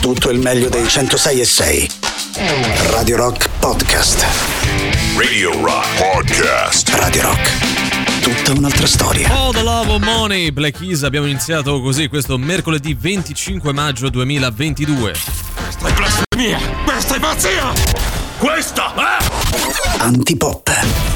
tutto il meglio dei 106 e 6. Radio Rock Podcast. Radio Rock Podcast. Radio Rock. Tutta un'altra storia. All the love of money, Black Keys, abbiamo iniziato così questo mercoledì 25 maggio 2022. Questa è blasfemia! Questa è pazzia! Questa è... Antipop.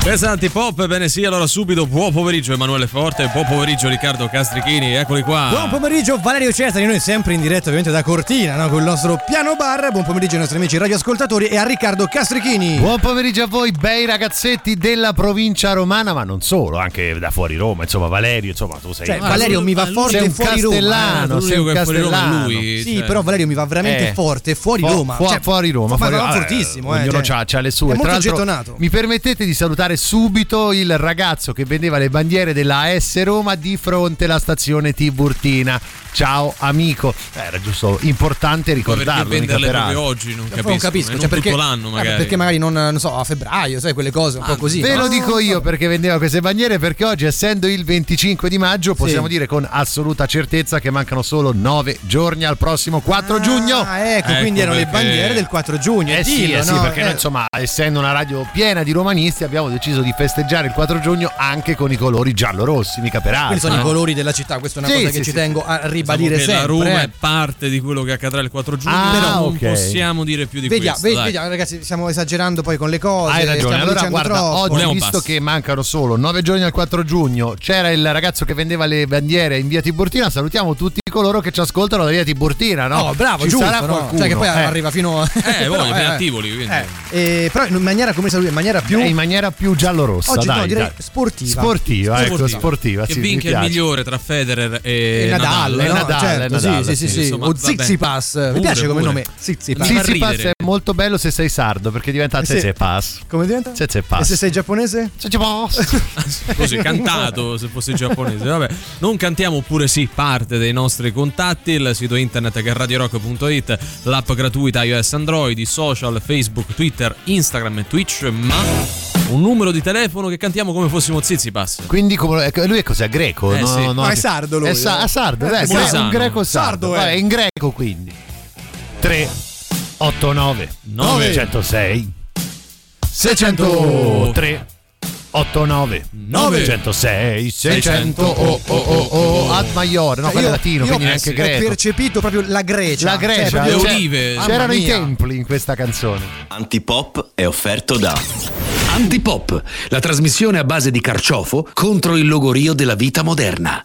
Questa è Antipop, bene sì, allora subito buon pomeriggio Emanuele Forte, buon pomeriggio Riccardo Castrichini, eccoli qua. Buon pomeriggio Valerio Cesari, noi sempre in diretta ovviamente da Cortina, no? con il nostro piano bar. Buon pomeriggio ai nostri amici radioascoltatori e a Riccardo Castrichini. Buon pomeriggio a voi, bei ragazzetti della provincia romana, ma non solo, anche da fuori Roma. Insomma, Valerio, insomma, tu sei. Cioè, Ah, Valerio lui- mi va forte sei un fuori Roma. castellano, Ah, sei un Roma, castellano. lui, Sì, cioè. però Valerio mi va veramente Eh. forte fuori Fu- Roma. fu- Cioè, fuori Roma, ma fuori va Roma. fortissimo. eh, ognuno cioè. ha le sue. È molto gettonato. mi permettete di salutare subito il ragazzo che vendeva le bandiere della AS Roma di fronte alla stazione Tiburtina. Ciao amico. Eh, Era giusto importante Ma ricordarlo. perché venderle proprio oggi non Eh, capisco, non capisco, e non cioè perché, tutto l'anno eh, magari. perché magari non, non so, a febbraio, sai, quelle cose un po' così. Ve no? lo dico io perché vendeva queste bandiere perché oggi essendo il 25 di maggio possiamo Sì. dire con assoluta certezza che mancano solo 9 giorni al prossimo 4 giugno. Ah, ecco, Ecco quindi erano le perché- bandiere del 4 giugno. Eh sì, dillo, eh sì, no? perché noi Eh, insomma, essendo una radio piena di romanisti, abbiamo deciso di festeggiare il 4 giugno anche con i colori giallo-rossi, mica per altro. Quelli sono i eh. colori della città, questa è una Sì, cosa sì, che ci tengo a Diciamo ribadire che sempre. la Roma eh. è parte di quello che accadrà il 4 giugno, Ah, però non ok. possiamo dire più di Vediamo, questo. vediamo, ragazzi, stiamo esagerando poi con le cose. Hai ragione, allora guarda, troppo. oggi Vogliamo visto bassi. che mancano solo 9 giorni al 4 giugno, c'era il ragazzo che vendeva le bandiere in via Tiburtina, salutiamo tutti coloro che ci ascoltano da via Tiburtina, no? No, bravo, Ci giusto. sarà no? qualcuno. Cioè, che poi eh. arriva fino a. Eh, Però, voglio, eh, eh. Tivoli, quindi. Eh, eh, però in maniera, come dice, in maniera più. in maniera più giallo-rossa, Oggi dai, no, direi dai. sportiva. Sportiva, ecco, Sportiva. sportiva, Che sì, vinca il migliore tra Federer e, E Nadal, eh. no? Nadal, certo, Nadal, sì, sì, sì, sì, sì. insomma, O. Zizipas. Mi piace come pure. nome. Zizipas. È molto bello se sei sardo perché diventa Eh sì. Tsitsipas. Come diventa? Tsitsipas. E se sei giapponese? Tsitsipas. Così cantato se fosse giapponese. Vabbè, non cantiamo pure sì parte dei nostri contatti, il sito internet che è radiorock.it, l'app gratuita iOS Android, i social, Facebook, Twitter, Instagram e Twitch, ma un numero di telefono che cantiamo come fossimo Zizipas. Quindi come- ecco, lui è cos'è? Greco? Eh, sì. Ma è sardo lui, È sa- eh. sardo, Eh, dai, sì. un greco sardo. Sardo, Vabbè, eh. è in greco quindi. 3 8 9 Nove. 106 603 8 9 Nove. 106 600 oh oh oh oh ad maiore, no, quello è latino, quindi ho- neanche Ho greco. percepito proprio la Grecia. La Grecia, Cioè, le olive. C'erano i templi in questa canzone. Antipop è offerto da Antipop, la trasmissione a base di carciofo contro il logorio della vita moderna.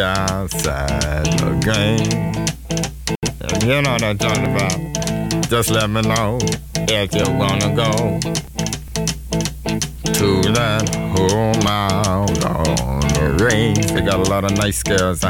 Outside the game. And you know what I'm talking about. Just let me know if you wanna go to that home out on the range. They got a lot of nice girls.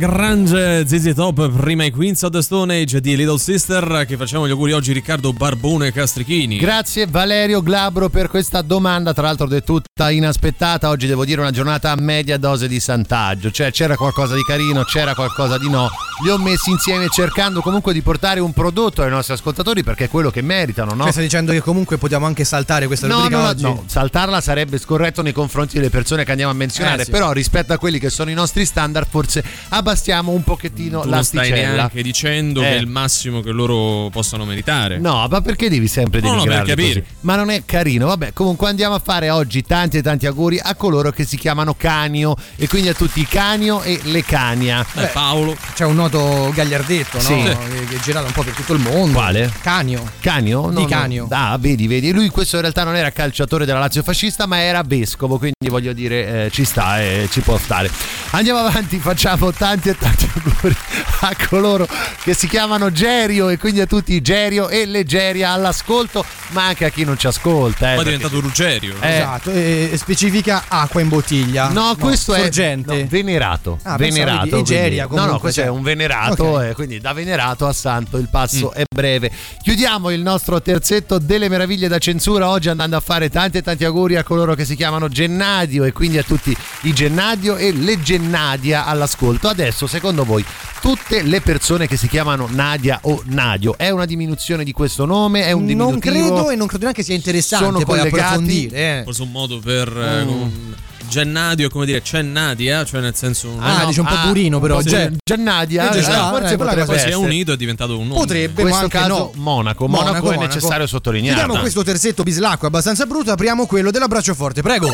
Lagrange, ZZ Top, prima i Queens of the Stone Age di Little Sister che facciamo gli auguri oggi Riccardo Barbone Castrichini. Grazie Valerio Glabro per questa domanda, tra l'altro del tutta inaspettata. Oggi devo dire una giornata a media dose di santaggio, cioè c'era qualcosa di carino, c'era qualcosa di no. Li ho messi insieme cercando comunque di portare un prodotto ai nostri ascoltatori perché è quello che meritano, no? Cioè, stai dicendo che comunque possiamo anche saltare questa No, rubrica no, no, oggi? no, saltarla sarebbe scorretto nei confronti delle persone che andiamo a menzionare, Eh, sì. però rispetto a quelli che sono i nostri standard forse abbastiamo un pochettino Tu non stai l'asticella. neanche dicendo Eh. che è il massimo che loro possano meritare. No, ma perché devi sempre No, no, per denigrarli capire. così? Ma non è carino. Vabbè, comunque andiamo a fare oggi tanti e tanti auguri a coloro che si chiamano Canio e quindi a tutti i Canio e le Cania. Eh, Paolo. C'è un noto gagliardetto, no? Sì. Che, che è girato un po' per tutto il mondo. Quale? Canio. Canio? Di Canio. Ah, vedi, vedi. Lui questo in realtà non era calciatore della Lazio fascista, ma era vescovo, quindi voglio dire, eh, ci sta e ci può stare. Andiamo avanti, facciamo tanti e tanti auguri a coloro che si chiamano Gerio e quindi a tutti Gerio e Leggeria all'ascolto, ma anche a chi non ci ascolta. Eh, Poi è diventato Rugerio. Eh. Esatto, e specifica acqua in bottiglia. No, questo è sorgente. no, venerato. Ah, venerato. Egeria, quindi- no, no, questo cioè. è un venerato, Ok. eh, quindi da venerato a santo il passo è breve. Chiudiamo il nostro terzetto delle meraviglie da censura oggi andando a fare tanti e tanti auguri a coloro che si chiamano Gennadio e quindi a tutti i Gennadio e le Gennadia all'ascolto. Adesso adesso, secondo voi, tutte le persone che si chiamano Nadia o Nadio è una diminuzione di questo nome? È un diminutivo? Non credo e non credo neanche sia interessante Sono poi collegati? approfondire. eh. Forse un modo per. eh, Mm. con- Gennadio è come dire c'è Nadia, cioè nel senso. un- Ah, dice un po' burino, però. Giannadia, Già eh, sta, forse eh, potrebbe poi si è unito e è diventato un nome. Potrebbe, In ma questo anche caso no. Monaco. Monaco, è necessario sottolineare. Chiudiamo questo terzetto bislacco abbastanza brutto, apriamo quello dell'abbraccio forte, prego.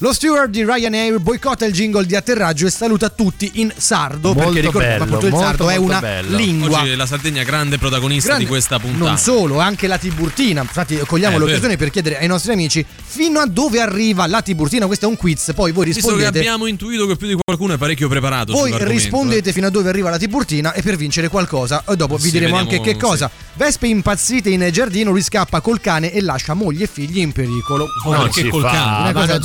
Lo steward di Ryanair boicotta il jingle di atterraggio e saluta tutti in sardo Molto perché ricordiamo bello, appunto il molto, sardo è molto una bello. lingua Oggi la Sardegna grande protagonista Grande. di questa puntata. Non solo, anche la Tiburtina. Infatti, cogliamo Eh, l'occasione per chiedere ai nostri amici fino a dove arriva la Tiburtina. Questo è un quiz. Poi voi Visto che rispondete. abbiamo intuito che più di qualcuno è parecchio preparato. Voi sull'argomento, rispondete fino a dove arriva la Tiburtina e per vincere qualcosa. E dopo vi Sì, diremo vediamo, anche che cosa. Vespe impazzite in giardino, lui scappa col cane e lascia moglie e figli in pericolo. Oh, non perché si col fa, cane? Una ma cosa non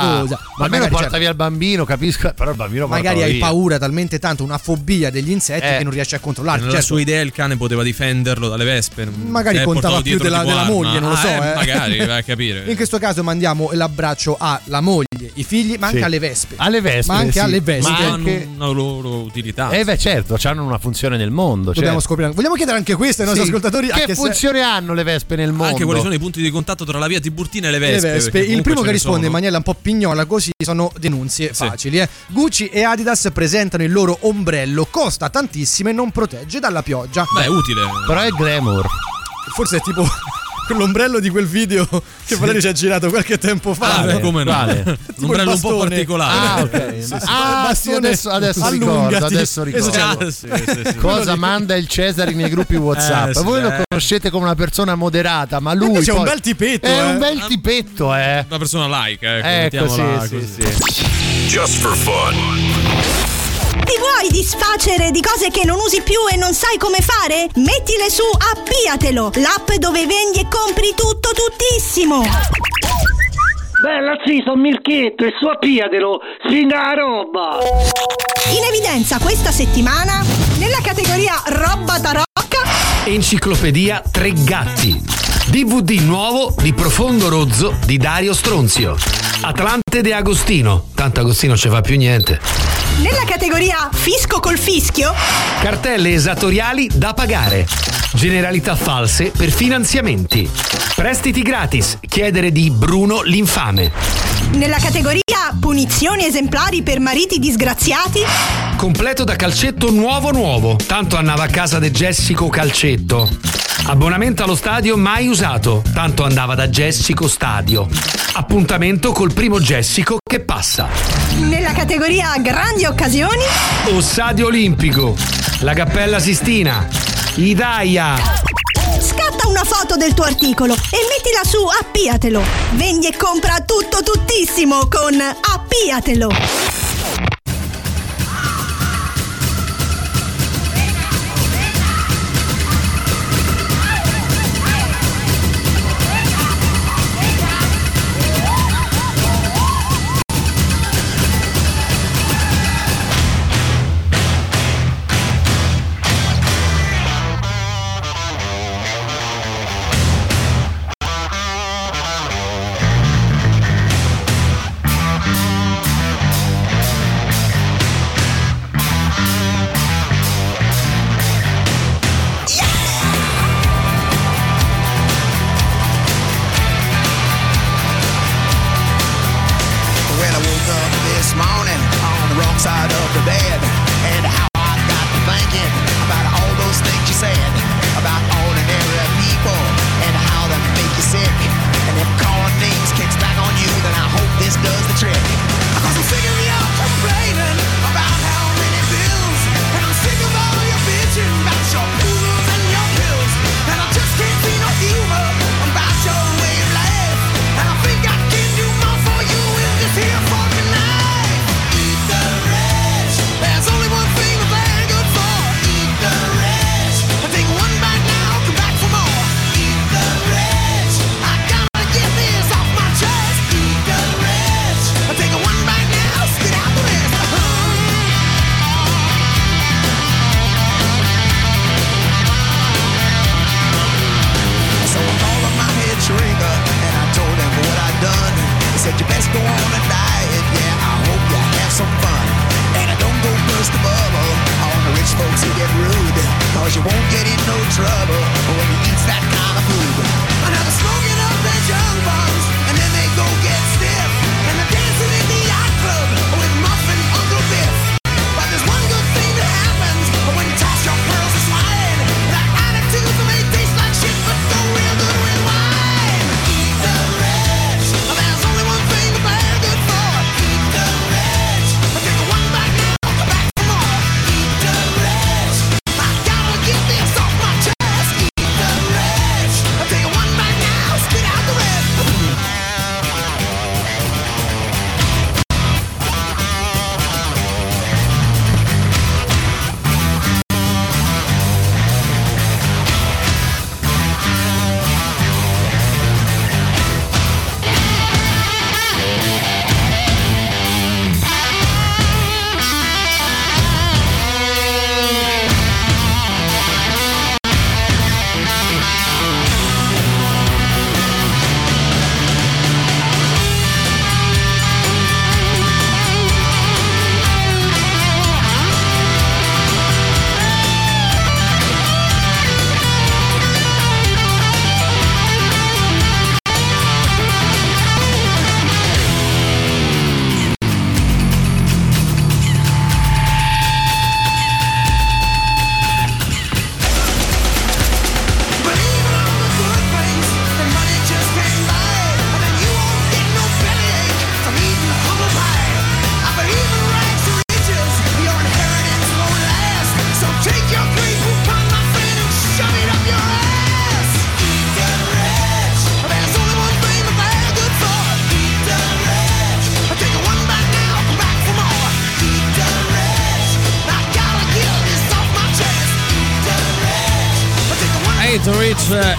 fa. Ma Ma almeno porta certo. via il bambino, capisco. Però il bambino Magari hai via. paura talmente tanto, una fobia degli insetti Eh. che non riesci a controllarti. Nella Certo, sua idea il cane poteva difenderlo dalle vespe. Magari Eh, contava più della, della moglie, non lo so. eh, eh. Magari, vai a capire. In questo caso mandiamo l'abbraccio alla moglie, i figli, ma anche Sì. alle vespe. Alle vespe, Ma anche sì. alle vespe. Ma hanno anche- una loro utilità. Eh beh certo, hanno una funzione nel mondo. Dobbiamo certo. scoprire. Vogliamo chiedere anche questo ai nostri Sì. ascoltatori. Che funzione hanno le vespe nel mondo? Anche quali sono i punti di contatto tra la via Tiburtina e le le vespe. vespe. perché Il primo che risponde in maniera un po' pignola così sono denunzie facili. eh. Gucci e Adidas presentano il loro ombrello, costa tantissimo e non protegge dalla pioggia. Beh, è utile. Però è glamour. Forse è tipo quell'ombrello di quel video che Valerio ci ha girato qualche tempo fa. Ah, no? beh, come no? Quale? Un Tipo ombrello il un po' particolare. Ah, ok. Sì, sì, ah, bastone sì, adesso, adesso ricordo, adesso ricordo. Esatto. Ah, sì, sì, sì. Cosa manda il Cesare nei gruppi WhatsApp? Eh, sì, Voi lo eh. conoscete come una persona moderata, ma lui Invece è un poi- bel tipetto, È eh. un bel tipetto, eh. Una persona laica, ecco, Ecco, sì, sì, così. sì. Just for fun. Vuoi disfacere di cose che non usi più e non sai come fare? Mettile su Appiatelo, l'app dove vendi e compri tutto tuttissimo. Bella sì, sono Mirchetto e su appiatelo, singa roba! In evidenza questa settimana nella categoria roba tarocca Enciclopedia Tre Gatti. DVD nuovo di Profondo Rozzo di Dario Stronzio. Atlante De Agostino. Tanto Agostino ci fa più niente. Nella categoria fisco col fischio Cartelle esattoriali da pagare. Generalità false per finanziamenti. Prestiti gratis. Chiedere di Bruno l'infame. nella categoria punizioni esemplari per mariti disgraziati Completo da calcetto nuovo nuovo. Tanto andava a casa de Jessico Calcetto. Abbonamento allo stadio mai usato. Tanto andava da Jessico Stadio. Appuntamento col primo Jessico che passa. Categoria grandi occasioni Ossadio Olimpico. La Cappella Sistina. Idaia. Scatta una foto del tuo articolo e mettila su Appiatelo. Vendi e compra tutto tuttissimo con Appiatelo.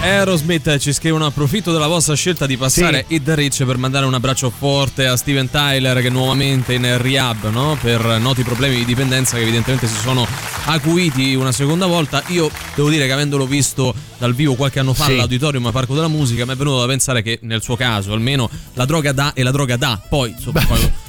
Aerosmith ci scrivono approfitto della vostra scelta di passare Hit the Rich per mandare un abbraccio forte a Steven Tyler che è nuovamente in rehab no? per noti problemi di dipendenza che evidentemente si sono acuiti una seconda volta io devo dire che avendolo visto dal vivo qualche anno fa Sì. all'auditorium a Parco della Musica mi è venuto da pensare che nel suo caso almeno la droga dà e la droga dà poi insomma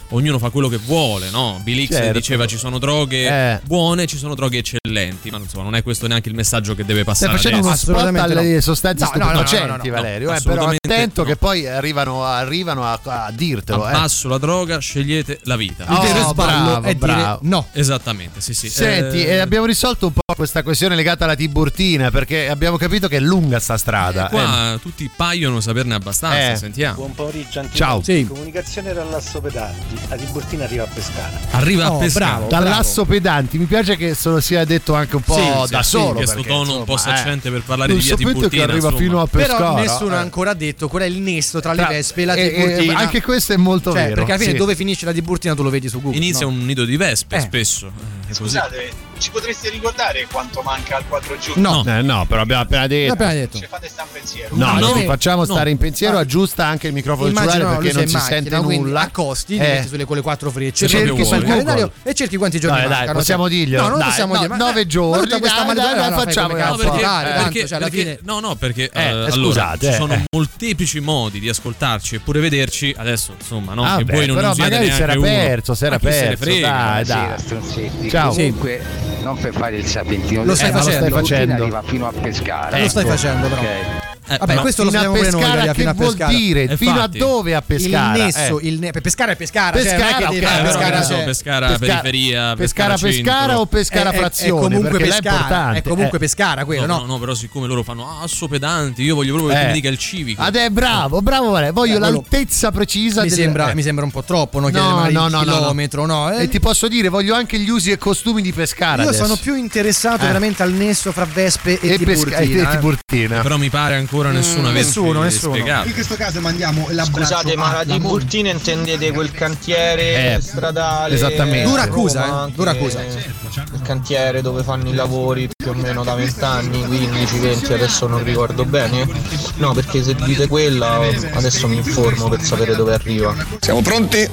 ognuno fa quello che vuole no? Bill Hicks Certo. diceva ci sono droghe Eh. buone ci sono droghe eccellenti ma insomma non è questo neanche il messaggio che deve Stai passare facendo uno spot Assolutamente alle no. sostanze No, no, no, no, stupefacenti, no, no, no, Valerio. no, eh, però assolutamente attento no. che poi arrivano, arrivano a, a dirtelo. eh. Abbasso la droga, scegliete la vita. Oh, Il vero sballo bravo, è dire bravo. no. Esattamente, sì, sì. Senti, Eh, eh, abbiamo risolto un po' questa questione legata alla Tiburtina perché abbiamo capito che è lunga sta strada. qua tutti paiono saperne abbastanza, Eh. sentiamo. Buon pomeriggio. Ciao. Sì. Comunicazione dall'asso pedanti. A Tiburtina arriva a pescare. Arriva Oh, a pescare. bravo. Dall'asso pedanti, mi piace che sono sia detto anche un po' Sì, da sì, solo. questo perché, tono un po' insomma, saccente eh, per parlare non di via Tiburtina, che arriva insomma. fino a pescara. Però nessuno ha eh. ancora detto qual è il nesso tra, Tra- le vespe e la e- e- Tiburtina. anche questo è molto Cioè, vero. Perché alla fine sì. dove finisce la Tiburtina tu lo vedi su Google. Inizia no? un nido di vespe Eh. spesso. eh. Scusate, ci potreste ricordare quanto manca al 4 giugno? No. Eh, no, però abbiamo appena detto. appena detto. Ci fate sta un pensiero. No, No, ci no, facciamo no. stare in pensiero, Ah. aggiusta anche il microfono del Immagino cellulare lui perché non si in macchina, sente nulla. accosti, ti Eh. sulle quelle quattro frecce, Cerchi cerchi su sul calendario e cerchi quanti giorni Dai, dai, possiamo Cioè, dirglielo? No, non Dai, possiamo no, ma- nove eh, giorni, ma tutta questa dai, maledetta dai, la facciamo No, perché, tanto, cioè, no, no, perché Eh, eh, eh, scusate, ci eh, sono eh. molteplici modi di ascoltarci e pure vederci. Adesso, insomma, no? Ah, che voi non però usiate magari si era neanche uno. perso, si era chi se ne perso, dai, dai. Ciao. Comunque, non per fare il sapientino, Lo stai eh, facendo. la Tiburtina facendo. arriva fino a pescare. Lo stai Ecco. facendo però. Ok. Eh, Vabbè, questo lo fino a sappiamo pure noi, pescara che fino a vuol pescara. dire? Eh, fino a infatti. dove a pescara? Il nesso, Eh. il ne- pescara è pescara, cioè, non è Pescara, che ok, devi però pescara, ne so, cioè, pescara, Pescara- periferia, pescara pescara pescara o pescara è- è- frazione? È comunque è pescara, importante. è comunque Eh. pescara quello, No, no? no, però siccome loro fanno asso pedanti, io voglio proprio che Eh. tu mi dica il civico. Adè, bravo, bravo, Valerio. Voglio Eh, l'altezza precisa Mi del- sembra, eh. mi sembra un po' troppo, no? No, no, no, chilometro, no? eh. E ti posso dire, voglio anche gli usi e costumi di pescara. Io sono più interessato Eh. veramente al nesso fra Vespe e, eh. Tiburtina. Però mi pare ancora nessuno averci nessuno, nessuno. spiegato. In questo caso mandiamo l'abbraccio Scusate, ma la alla Tiburtina intendete quel cantiere Eh, stradale? esattamente. Dura accusa, Roma, eh, dura accusa. Il cantiere dove fanno i lavori più o meno da 20 anni, 15, 20, adesso non ricordo bene. No, perché se dite quella, adesso mi informo per sapere dove arriva. Siamo pronti?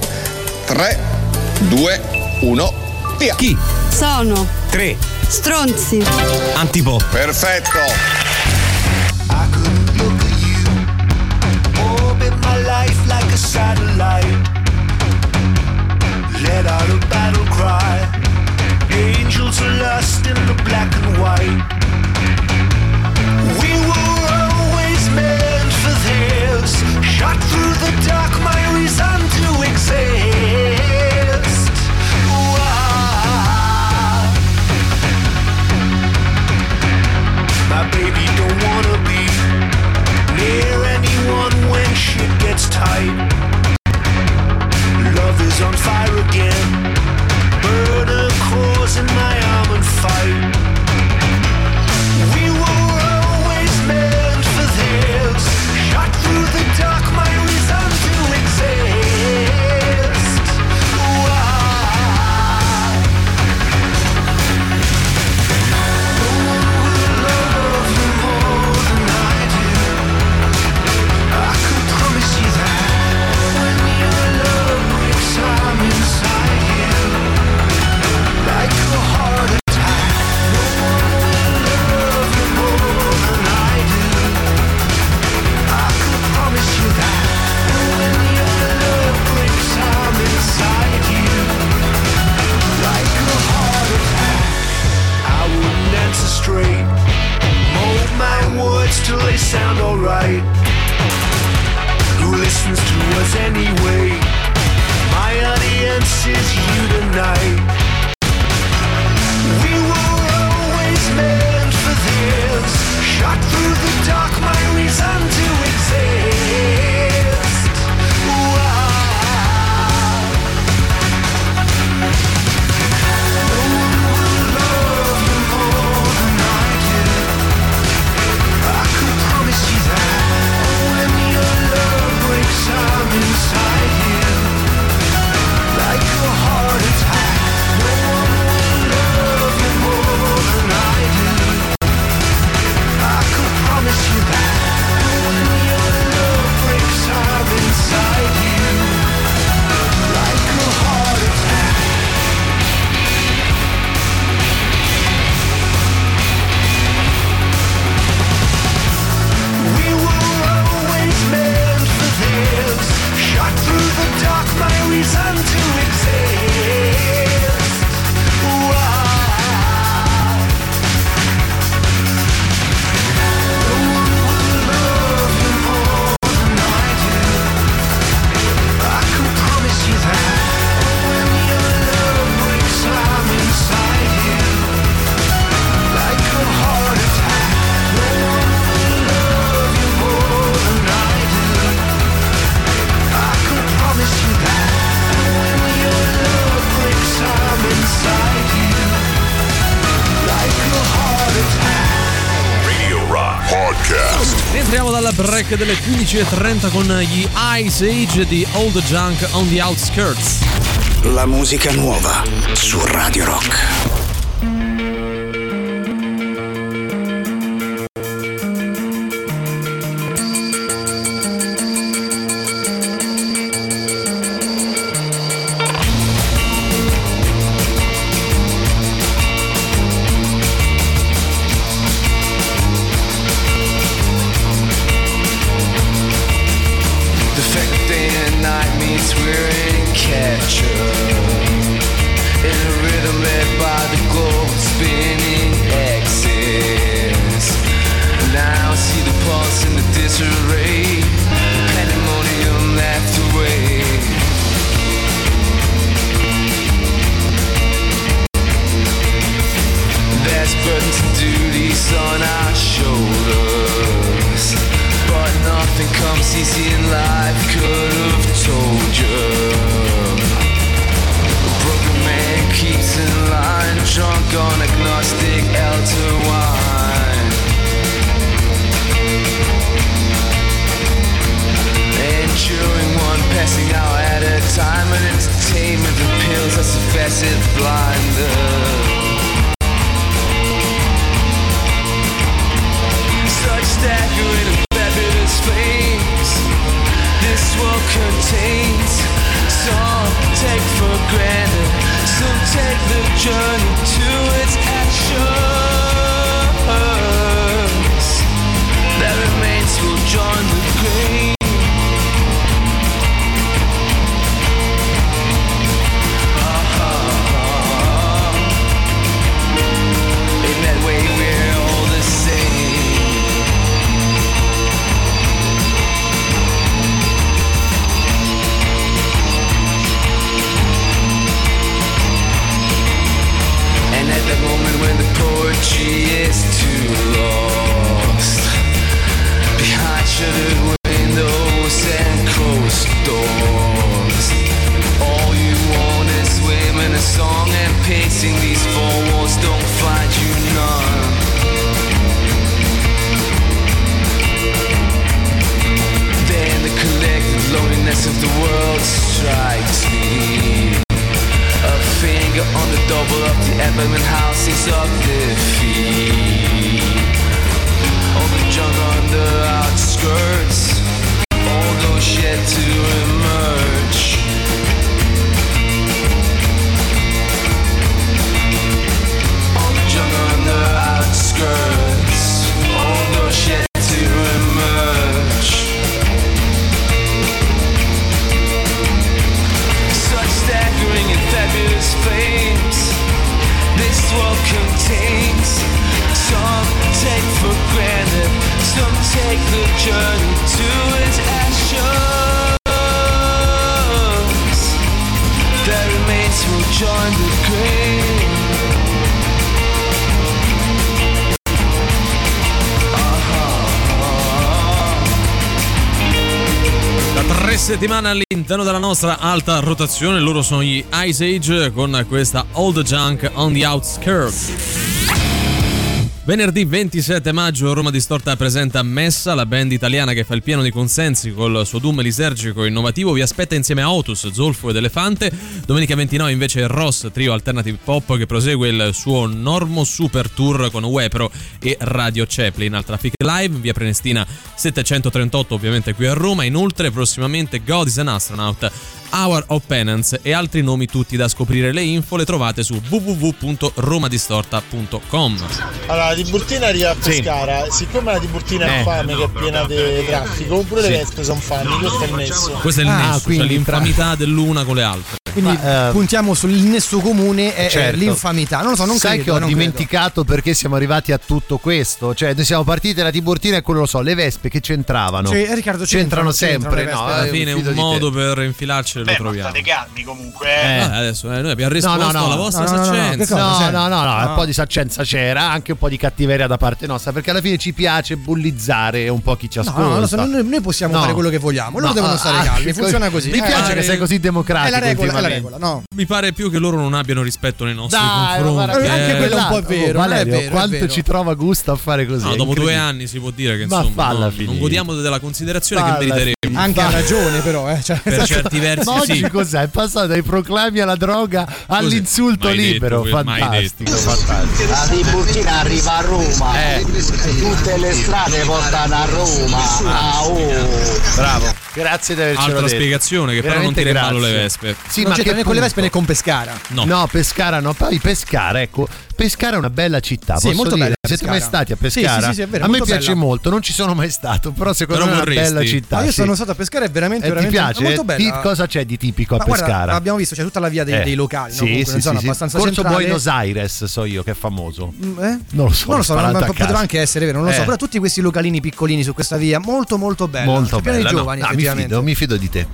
3, 2, 1, via! Chi? Sono 3. stronzi. Antipo. Perfetto. a satellite. Let out a battle cry. Angels lost in the black and white. We were always meant for this. Shot through the dark, my reason to exist. My baby don't wanna be shit gets tight. Love is on fire again. Burn a cause in my arm and fight. musica delle 15.30 con gli Ice Age di Old Junk on the Outskirts. La musica nuova su Radio Rock. to raise tre settimane all'interno della nostra alta rotazione, loro sono gli Ice Age con questa Old Junk on the Outskirts. Venerdì 27 maggio Roma Distorta presenta Messa, la band italiana che fa il pieno di consensi col suo doom lisergico e innovativo vi aspetta insieme a Otus, Zolfo ed Elefante. Domenica 29 invece Ross, trio alternative pop che prosegue il suo Normo Super Tour con Wepro e Radio Chaplin al Traffic Live, via Prenestina 738 ovviamente qui a Roma. Inoltre prossimamente God is an Astronaut, Hour of Penance e altri nomi tutti da scoprire. Le info le trovate su www.romadistorta.com. Allora, la Tiburtina arriva a Pescara, siccome la Tiburtina Eh. è fame che è piena di traffico, pure Sì. le Vespe sono fame, questo è il nesso. Questo è il Ah, nesso, cioè quindi l'infamità dell'una con le altre. Quindi puntiamo sul nesso comune e Certo. l'infamità. Non lo so, non Sai credo, che ho dimenticato perché siamo arrivati a tutto questo? Cioè, noi siamo partiti dalla Tiburtina e quello lo so, le vespe che c'entravano. Cioè, Riccardo, c'entrano, c'entrano, sempre, c'entrano no? Alla eh, fine un modo per infilarcele lo troviamo. State calmi comunque. Eh, Eh. adesso eh, noi abbiamo risposto No, no, no. alla vostra No, no, no, no, saccenza. No, no, no, no, un po' di saccenza c'era, anche un po' di cattiveria da parte nostra, perché alla fine ci piace bullizzare un po' chi ci ascolta. no, no, lo so, noi, noi possiamo No. fare quello che vogliamo, loro No, devono stare calmi, funziona co- così. Mi Eh, piace che sei così democratico. È la regola, è la regola, no. Mi pare più che loro non abbiano rispetto nei nostri Dai, ma confronti. guarda, eh. anche quello è un po' vero, è Valerio, vero, è quanto vero. ci trova gusto a fare così? No, è dopo due anni si può dire che Ma insomma falla non, godiamo della considerazione Falla che meriteremo. Anche ha ragione, però, eh. Cioè, Per certi versi Ma oggi sì. cos'è? È passato dai proclami alla droga all'insulto Mai detto, libero. mai fantastico, detto. fantastico. La Tiburtina arriva a Roma, Eh. tutte le strade portano a Roma. Ah, oh. Bravo. Grazie di avercelo Altra detto. spiegazione che però non Veramente tira in ballo le vespe. Sì, non ma c'entra che né con le vespe né con Pescara. No. No, Pescara no, poi Pescara, ecco, Pescara è una bella città, Sì, molto dire? bella Siete Pescara. mai stati a Pescara? sì, sì, sì, è vero, a me piace bella. molto, non ci sono mai stato, però secondo Però me è una vorresti? bella città. Ah, io sì. sono stato a pescare, è veramente, E ti veramente piace? molto bella. Di- cosa c'è di tipico a Ma guarda, Pescara? abbiamo visto, c'è tutta la via dei, Eh, dei locali, no? Sì, Comunque, sì, una zona sì, sì. abbastanza Corso centrale. Buenos Aires so io che è famoso. Mm, eh? Non lo so, Non lo so, non- poteva anche essere vero, non lo so, Eh. però tutti questi localini piccolini su questa via, molto molto bello. Molto bella. no. giovani, No, mi effettivamente. fido, mi fido di te.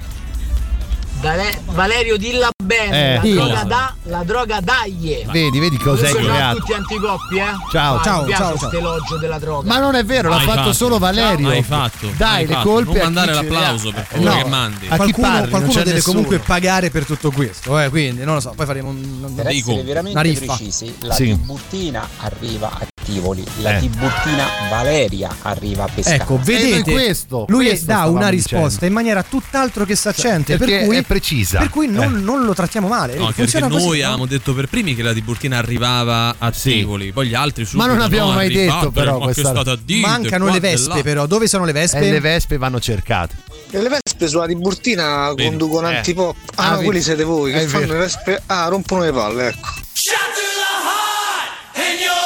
Vale- Valerio dilla bene, Eh, la, dillo. droga da, la droga daglie. Vedi, vedi cos'è Comunque ciao a creato. tutti anticoppie, eh. Ciao, Ah, ciao, ciao, questo elogio della droga. Ma non è vero, l'ha fatto, fatto. solo Valerio. Hai fatto. Dai, Hai le fatto. colpe Non mandare l'applauso, ha. per favore, no. che mandi. A Qualcuno, parli? Qualcuno deve nessuno. comunque pagare per tutto questo, eh, quindi non lo so, poi faremo un, Per dei essere veramente una riffa. precisi, la Sì. Tiburtina arriva a Tivoli, la Eh. Tiburtina Valeria arriva a Pescara. Ecco, E vedete, questo, lui questo dà una dicendo. risposta in maniera tutt'altro che saccente, Perché per cui è precisa. Per cui non, Eh. non lo trattiamo male. No, perché noi così, no? avevamo detto per primi che la Tiburtina arrivava a Tivoli, poi gli altri subito Ma non abbiamo no, mai detto, però, ma che questa- dire, Mancano le vespe, però. Dove sono le vespe? E le vespe vanno cercate. E le vespe sulla Tiburtina Vedi. conducono Eh. antipop. Ah, Ah, no, quelli siete voi che È fanno le vespe. Ah, rompono le palle, ecco. Thank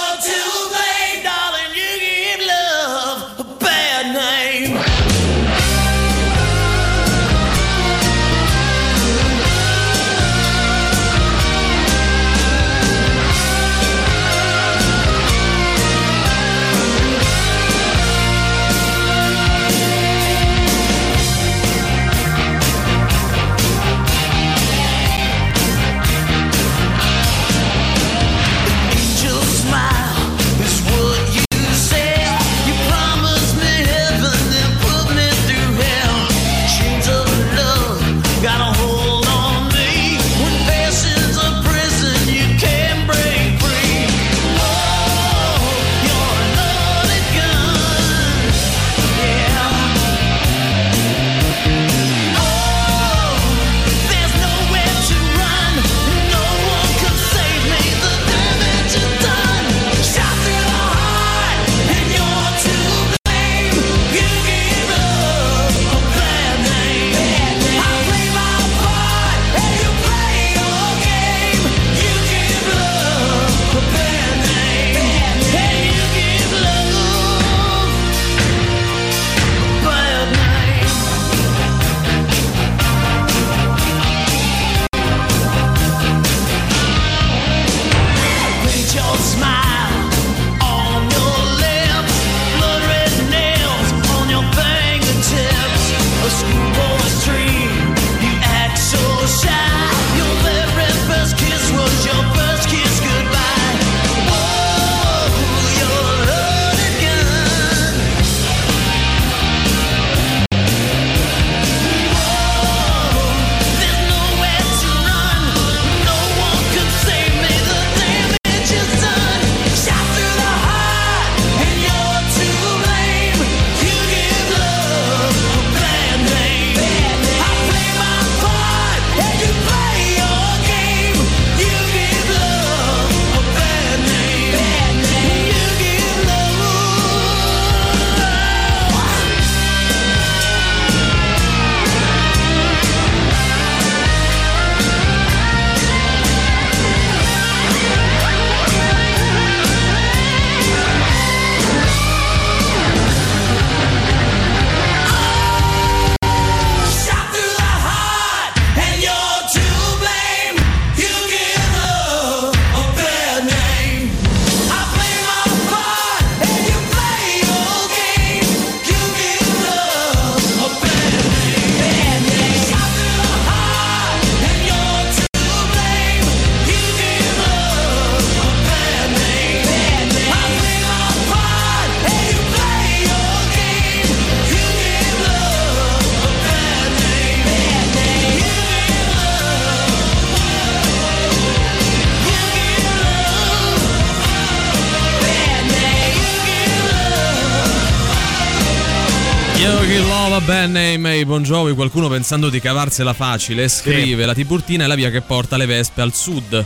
Making Love a bad name, hey, Bon Jovi, qualcuno pensando di cavarsela facile scrive la Tiburtina è la via che porta le vespe al sud.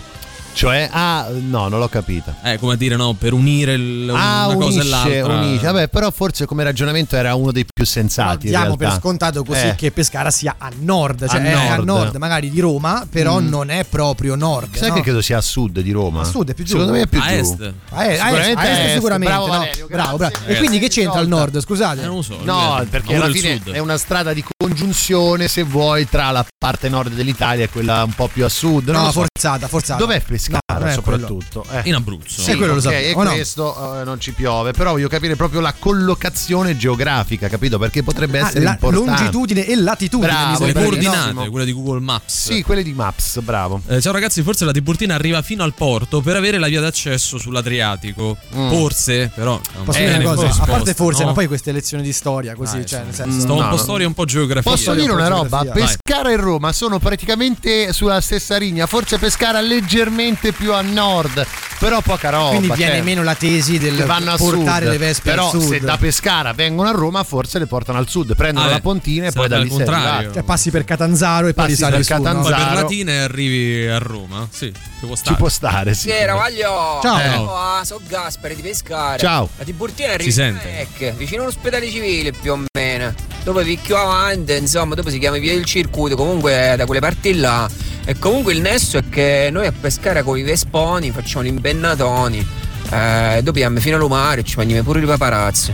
Cioè, ah, no, non l'ho capita. Eh, come a dire, no, per unire il- Ah, una cosa e unisce, l'altra. unisce. Vabbè, però forse come ragionamento era uno dei più sensati. Diamo per scontato così Eh. che Pescara sia a nord, cioè A è a nord. nord magari di Roma, però Mm. non è proprio nord. Sai no? che credo sia a sud di Roma? A sud è più giù. Secondo me è più A giù. est. A est, a est, Sicuramente a est a est. sicuramente. Bravo no? Valerio, bravo, bravo. E quindi che c'entra il nord? Scusate. non lo so. No, perché alla fine è una strada di congiunzione, se vuoi, tra la parte nord dell'Italia e quella un po' più a sud. No, forzata, forzata. Dov'è Pescara No, non è soprattutto? Eh. In Abruzzo. Sì, Eh, quello lo ok, sapevo, e o no? questo eh, non ci piove, però voglio capire proprio la collocazione geografica, capito? Perché potrebbe Ah, essere la importante. longitudine e latitudine. Bravo, le coordinate, no? quelle di Google Maps. Sì, quelle di Maps, bravo. Eh, ciao ragazzi, forse la Tiburtina arriva fino al porto per avere la via d'accesso sull'Adriatico. Mm. Forse, però. Posso eh, dire una cosa? risposta, a parte forse, no? ma poi queste lezioni di storia, così, Ah, cioè, sì. nel senso. Sto un No, po' no. storia, un po' geografia. Posso dire una roba? geografia. Pescara e Roma sono praticamente sulla stessa linea, forse Pescara leggermente più a nord, però poca roba. Quindi viene cioè, meno la tesi del vanno a portare sud. le vespe però al sud. se da Pescara vengono a Roma forse le portano al sud, prendono Ah, la eh, pontina e poi da lì contrario. Cioè, passi per Catanzaro e poi Passi risali per su. no? Catanzaro. Poi per. Latina e arrivi a Roma. Sì, ci può stare. Ci può stare, sì. Buonasera, voglio. Ciao. Ah, sono Gaspare di Pescara. Ciao. La Tiburtina è Si sente. vicino all'ospedale civile più o meno. Dopo picchio avanti, insomma, dopo si chiama via il circuito, comunque è da quelle parti là. E comunque il nesso è che noi a Pescara con i Vesponi facciamo gli impennatoni. Eh, dobbiamo fino all'umare, ci mangiamo pure i paparazzi.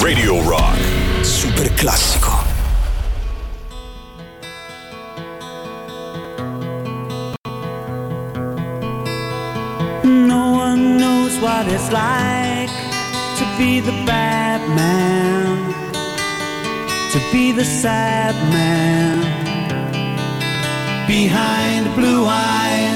Radio Rock. Super classico. No one knows what it's like to be the bad man, to be the sad man behind blue eyes.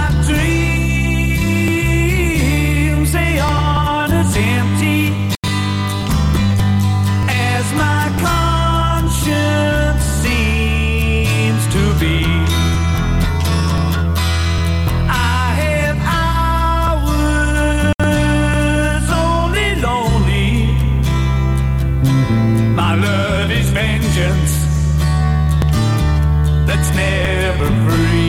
that's never free.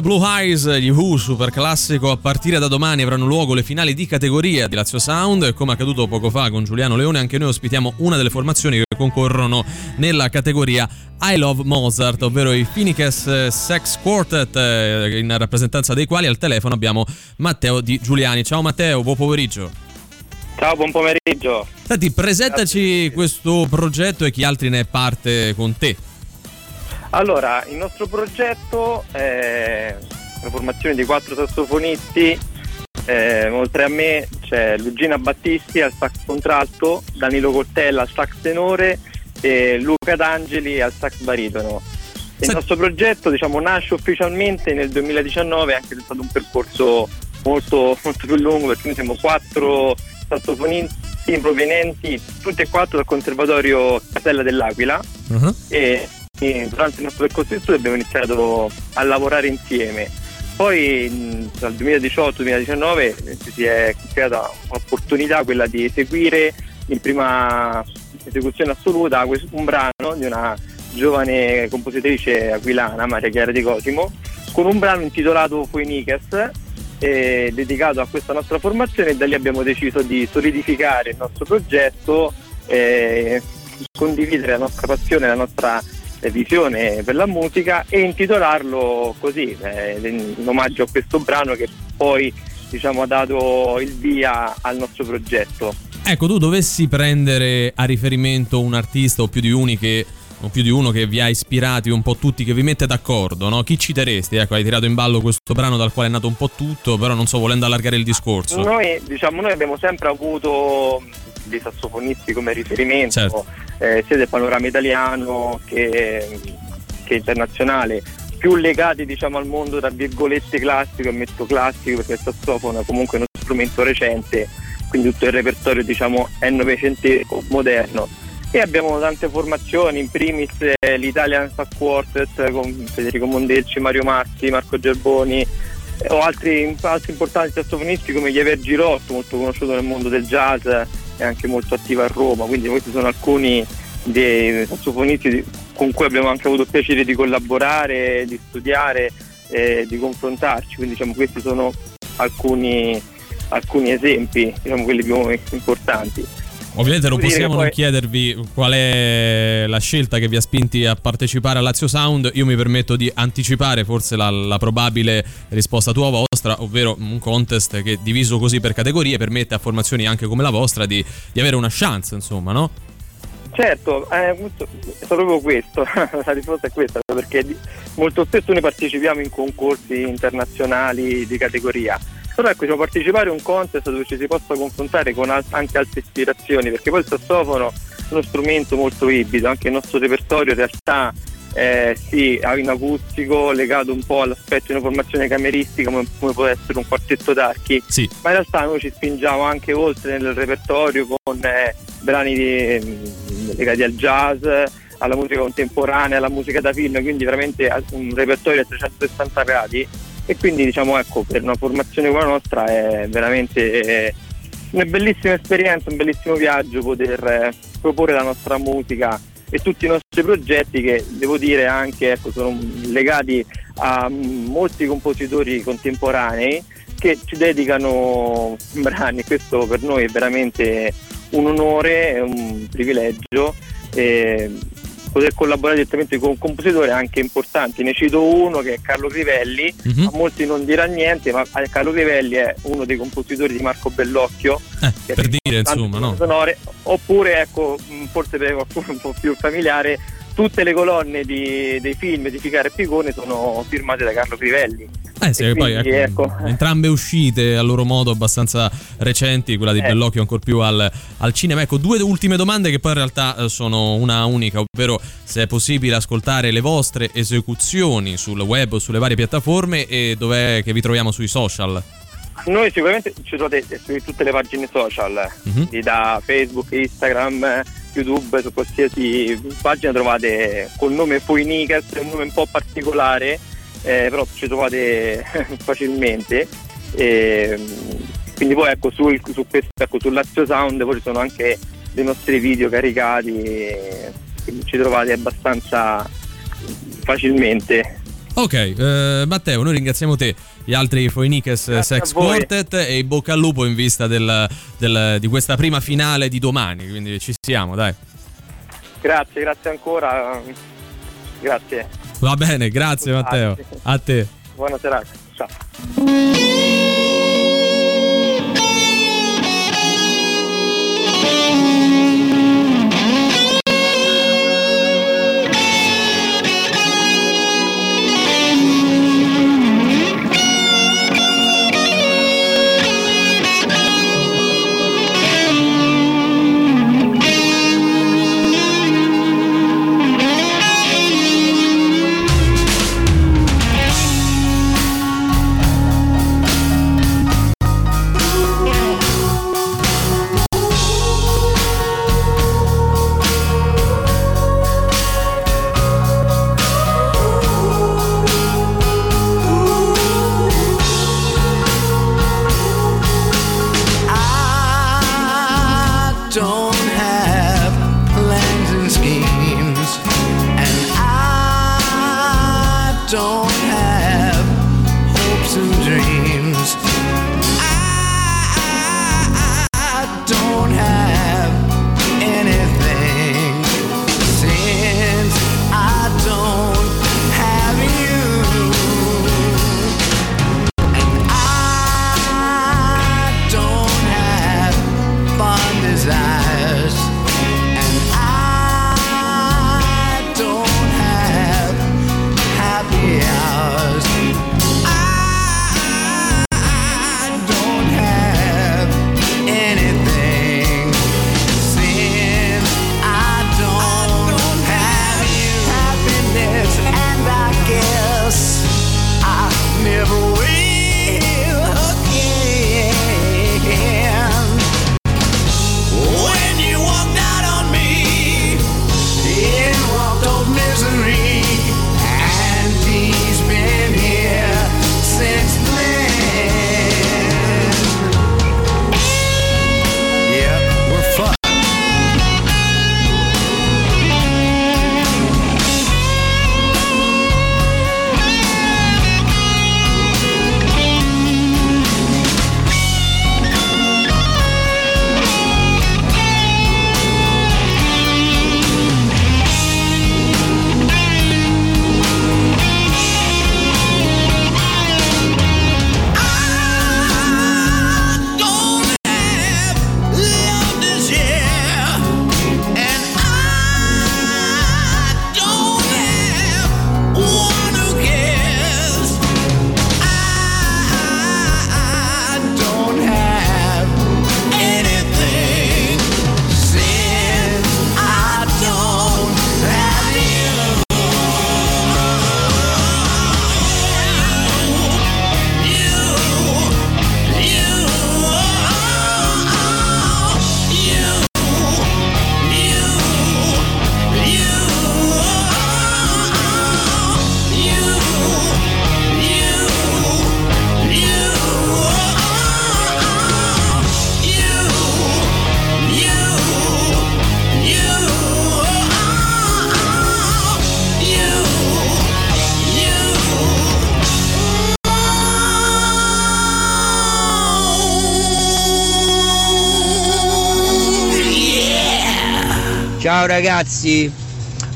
Blue Eyes, gli Who, super classico. A partire da domani avranno luogo le finali di categoria di Lazio Sound. E come accaduto poco fa con Giuliano Leone, anche noi ospitiamo una delle formazioni che concorrono nella categoria I Love Mozart, ovvero i Phoenix Sex Quartet, eh, in rappresentanza dei quali al telefono abbiamo Matteo Di Giuliani. Ciao Matteo, buon pomeriggio. Ciao, buon pomeriggio. Senti, presentaci questo progetto e chi altri ne è parte con te. Allora, il nostro progetto è una formazione di quattro sassofonisti. eh, oltre a me c'è Lugina Battisti al sax contralto, Danilo Coltella al sax tenore e Luca D'Angeli al sax baritono. Il nostro progetto diciamo, nasce ufficialmente nel 2019, anche se è stato un percorso molto, molto più lungo perché noi siamo quattro sassofonisti provenienti tutti e quattro dal Conservatorio Casella dell'Aquila e, e durante il nostro percorso di studio abbiamo iniziato a lavorare insieme. Poi dal 2018-2019 eh, si è creata un'opportunità quella di eseguire in prima esecuzione assoluta un brano di una giovane compositrice aquilana, Maria Chiara Di Cosimo, con un brano intitolato Fuenicas eh, dedicato a questa nostra formazione e da lì abbiamo deciso di solidificare il nostro progetto, eh, condividere la nostra passione, la nostra visione per la musica e intitolarlo così, eh, in omaggio a questo brano che poi diciamo, ha dato il via al nostro progetto. Ecco, tu dovessi prendere a riferimento un artista o più di uni che o più di uno che vi ha ispirati un po' tutti, che vi mette d'accordo, no? Chi citeresti? Ecco, hai tirato in ballo questo brano dal quale è nato un po' tutto, però non so, volendo allargare il discorso. Noi, diciamo, noi abbiamo sempre avuto dei sassofonisti come riferimento, Certo. eh, sia del panorama italiano che, che internazionale, più legati diciamo, al mondo tra virgolette classico, ammetto classico perché il sassofono è comunque uno strumento recente, quindi tutto il repertorio diciamo, è novecentesco, moderno. E abbiamo tante formazioni, in primis eh, l'Italian Sax Quartet con Federico Mondecci, Mario Massi, Marco Gerboni, eh, o altri, altri importanti sassofonisti come Javier Girotto, molto conosciuto nel mondo del jazz e anche molto attivo a Roma, quindi questi sono alcuni dei sassofonisti con cui abbiamo anche avuto piacere di collaborare, di studiare, eh, di confrontarci, quindi diciamo questi sono alcuni, alcuni esempi, diciamo quelli più importanti. Ovviamente non possiamo che non poi- chiedervi qual è la scelta che vi ha spinti a partecipare a Lazio Sound. Io mi permetto di anticipare forse la, la probabile risposta tua vostra, ovvero un contest che diviso così per categorie permette a formazioni anche come la vostra di, di avere una chance, insomma, no? Certo, eh, è proprio questo, la risposta è questa, perché molto spesso noi partecipiamo in concorsi internazionali di categoria, però ecco, diciamo, partecipare a un contest dove ci si possa confrontare con al- anche altre ispirazioni, perché poi il sassofono è uno strumento molto ibrido, anche il nostro repertorio in realtà eh, sì, ha in acustico legato un po' all'aspetto di una formazione cameristica come, come può essere un quartetto d'archi, Sì. ma in realtà noi ci spingiamo anche oltre nel repertorio con eh, brani di- mh, legati al jazz, alla musica contemporanea, alla musica da film, quindi veramente un repertorio a 360 gradi e quindi diciamo ecco per una formazione come la nostra è veramente eh, una bellissima esperienza, un bellissimo viaggio poter eh, proporre la nostra musica e tutti i nostri progetti che devo dire anche ecco, sono legati a molti compositori contemporanei che ci dedicano brani, questo per noi è veramente un onore, un privilegio. E poter collaborare direttamente con compositori anche importanti. Ne cito uno che è Carlo Crivelli, Mhm. a molti non dirà niente, ma Carlo Crivelli è uno dei compositori di Marco Bellocchio. che Eh, per dire, insomma, no? sonore. Oppure, ecco, mh, forse per qualcuno un po' più familiare, tutte le colonne di- dei film di Ficara e Picone sono firmate da Carlo Crivelli. Eh sì, poi quindi, ecco, ecco. entrambe uscite a loro modo abbastanza recenti, quella di Eh. Bellocchio ancora più al, al cinema. Ecco, due ultime domande che poi in realtà eh, sono una unica, ovvero se è possibile ascoltare le vostre esecuzioni sul web o sulle varie piattaforme e dov'è che vi troviamo sui social. Noi sicuramente ci trovate su tutte le pagine social, Mhm. quindi da Facebook, Instagram, YouTube, su qualsiasi pagina trovate col nome è un nome un po' particolare, eh, però ci trovate facilmente. E, quindi poi ecco, sul, su questo, ecco, sul Lazio Sound poi ci sono anche dei nostri video caricati, ci trovate abbastanza facilmente. Ok, eh, Matteo, noi ringraziamo te, gli altri Grazie Sex. Quartet e in bocca al lupo in vista del- del- di questa prima finale di domani, quindi ci siamo, dai. Grazie, grazie ancora. Grazie. Va bene, grazie Matteo. A te. Buona serata. Ciao. Ragazzi,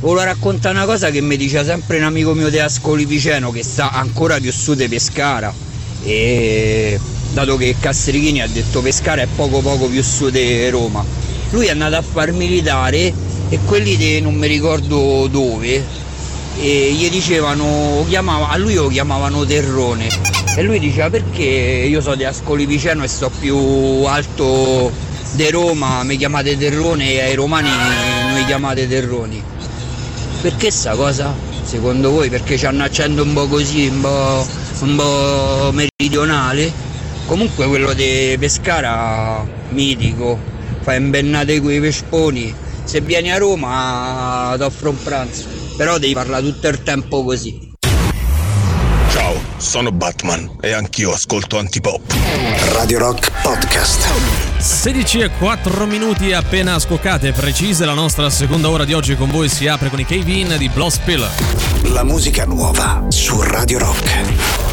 volevo raccontare una cosa che mi dice sempre un amico mio di Ascoli Piceno che sta ancora più su di Pescara e dato che Castrichini ha detto Pescara è poco poco più su di Roma. Lui è andato a far militare e quelli di non mi ricordo dove e gli dicevano, chiamava, a lui lo chiamavano Terrone e lui diceva perché io so di Ascoli Piceno e sto più alto di Roma, mi chiamate Terrone e ai romani noi chiamate Terroni. Perché sta cosa? Secondo voi? Perché c'hanno un accento un po' così, un po', un po' meridionale? Comunque quello di Pescara, mitico, fai imbennate quei pesponi. Se vieni a Roma ti offro un pranzo, però devi parlare tutto il tempo così. Ciao, sono Batman e anch'io ascolto Antipop. Radio Rock Podcast. 16 e 4 minuti appena scoccate precise, la nostra seconda ora di oggi con voi si apre con i Cave-In di Bloss Pillar. La musica nuova su Radio Rock.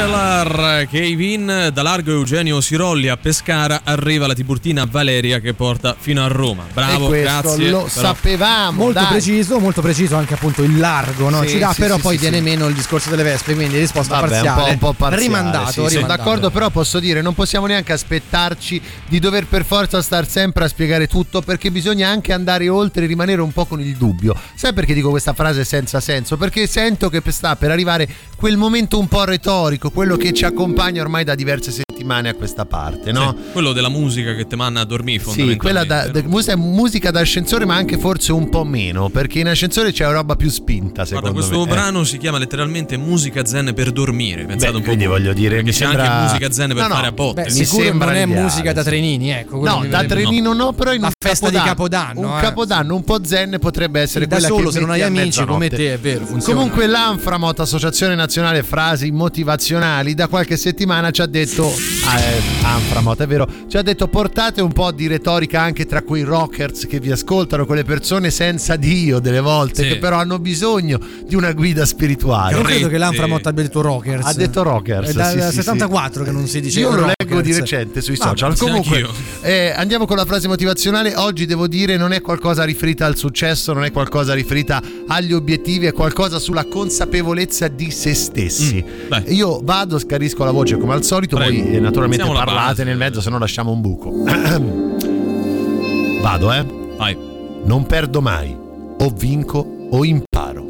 pela Kevin, da largo Eugenio Sirolli a Pescara arriva la Tiburtina Valeria che porta fino a Roma. Bravo, e questo grazie. lo però- sapevamo. Molto dai. preciso, molto preciso anche appunto il largo, no? Sì, Ci dà, sì, però sì, poi sì, viene sì. meno il discorso delle vespe, quindi risposta Vabbè, parziale. un po', un po' parziale, Rimandato, sì, sono rimandato. d'accordo, però posso dire, non possiamo neanche aspettarci di dover per forza star sempre a spiegare tutto, perché bisogna anche andare oltre e rimanere un po' con il dubbio. Sai perché dico questa frase senza senso? Perché sento che sta per arrivare quel momento un po' retorico, quello che ci accompagna ormai da diverse settimane a questa parte, no? Sì, quello della musica che ti manna a dormire Sì, quella da, fondamentalmente. da- musica, musica d'ascensore, ma anche forse un po' meno, perché in ascensore c'è roba più spinta, secondo Guarda, questo me. Eh. brano si chiama letteralmente musica zen per dormire. Pensate Beh, un po'. quindi voglio dire, Perché mi c'è sembra- anche musica zen per No, no, fare a botte. Beh, Mi sembra non è musica da trenini, ecco. No, da trenino no, però in La un festa di Capodanno, un eh. capodanno un po' zen potrebbe essere Da quella solo, che se non hai amici come te, è vero, funziona. Comunque l'Anframot, Associazione Nazionale Frasi Motivazionali, da qualche settimana ci ha detto eh, Anframot, è vero, ci ha detto portate un po' di retorica anche tra quei rockers che vi ascoltano, quelle persone senza Dio delle volte Sì. che però hanno bisogno di una guida spirituale. Non credo che l'Anframot abbia detto rockers. Ha detto rockers, È dal sì, sì, sì. 74 che non si dice Io lo leggo leggo di recente sui Vabbè, social. sì, Comunque, eh, andiamo con la frase motivazionale. Oggi devo dire non è qualcosa riferita al successo, non è qualcosa riferita agli obiettivi, è qualcosa sulla consapevolezza di se stessi. Io vado, scarisco la voce come al solito, Mm, Prego. voi eh, naturalmente Siamo la parlate nel mezzo, se no lasciamo un buco. vado, eh. Vai. Non perdo mai, o vinco o imparo.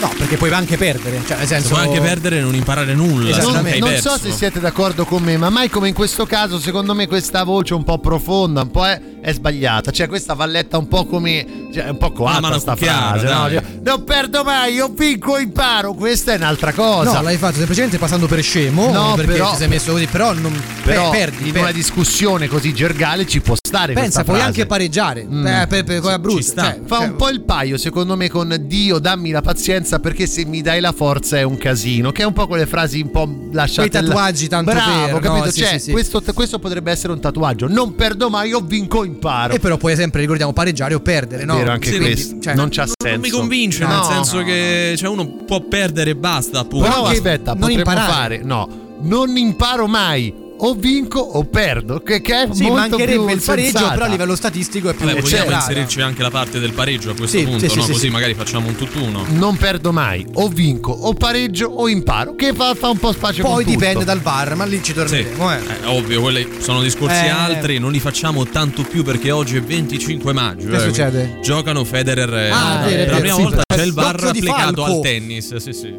No, perché puoi anche perdere. Cioè, nel senso. Puoi anche perdere e non imparare nulla. Non, non so se siete d'accordo con me, ma mai come in questo caso, secondo me questa voce un po' profonda, un po' è, è sbagliata. Cioè, questa va letta un po' come. Cioè, è un po' coatta mano sta cucchiara, frase. No? Cioè, non perdo mai, io vinco imparo. Questa è un'altra cosa. No, l'hai fatto semplicemente passando per scemo. No, perché però- ti sei messo così. Però non. Però per- perdi. in perdi. una discussione così gergale ci può stare Pensa, questa puoi frase. anche pareggiare. Mm. Eh, per, per, con Abruzzo. Cioè, Fa un po' il paio, secondo me, con Dio, dammi la pazienza perché se mi dai la forza è un casino. Che è un po' quelle frasi un po' lasciate. Quei tatuaggi tanto Bravo, per, no? capito? Sì, cioè, sì, sì. Questo, questo potrebbe essere un tatuaggio. Non perdo mai, io vinco imparo. E però puoi sempre, ricordiamo, pareggiare o perdere, no? vero, anche Quindi, questo. cioè, non c'ha Non senso. mi convince, No. nel senso che cioè, uno può perdere e basta, appunto. Però aspetta, non potremmo imparare. fare. No, non imparo mai. O vinco o perdo. Che, che è Sì, molto mancherebbe più il pareggio, sensata. però a livello statistico è più Vabbè, vogliamo centrata. inserirci anche la parte del pareggio a questo Sì, punto, sì, sì, no? sì, Così sì. magari facciamo un tutt'uno. Non perdo mai, o vinco, o pareggio, o imparo. Che fa, fa un po' spazio Poi con tutto. dipende dal VAR, ma lì ci Sì, torneremo. eh. è ovvio, quelli sono discorsi Eh. altri, non li facciamo tanto più perché oggi è 25 maggio. Che eh, succede? Giocano Federer e Ah, è per la prima sì, volta c'è il VAR di applicato al tennis, sì, sì.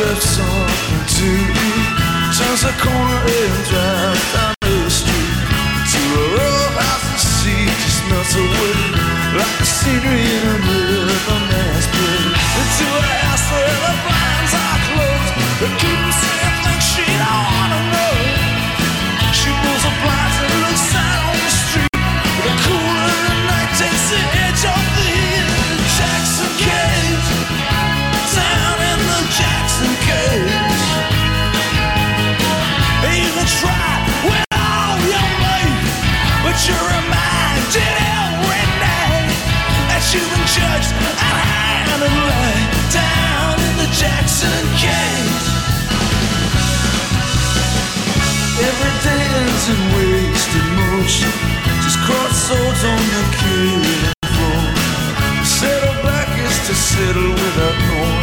Grabs something to. Turns the corner and drives down the street to a row house and she just melts away like the scenery in a rhythm dance play. Into a house where the blinds are closed, but keep saying things she don't wanna know. She pulls the blinds and down in the Jackson. Every day ends in wasted motion. Just cross swords on the killing floor. Settle is to settle without knowing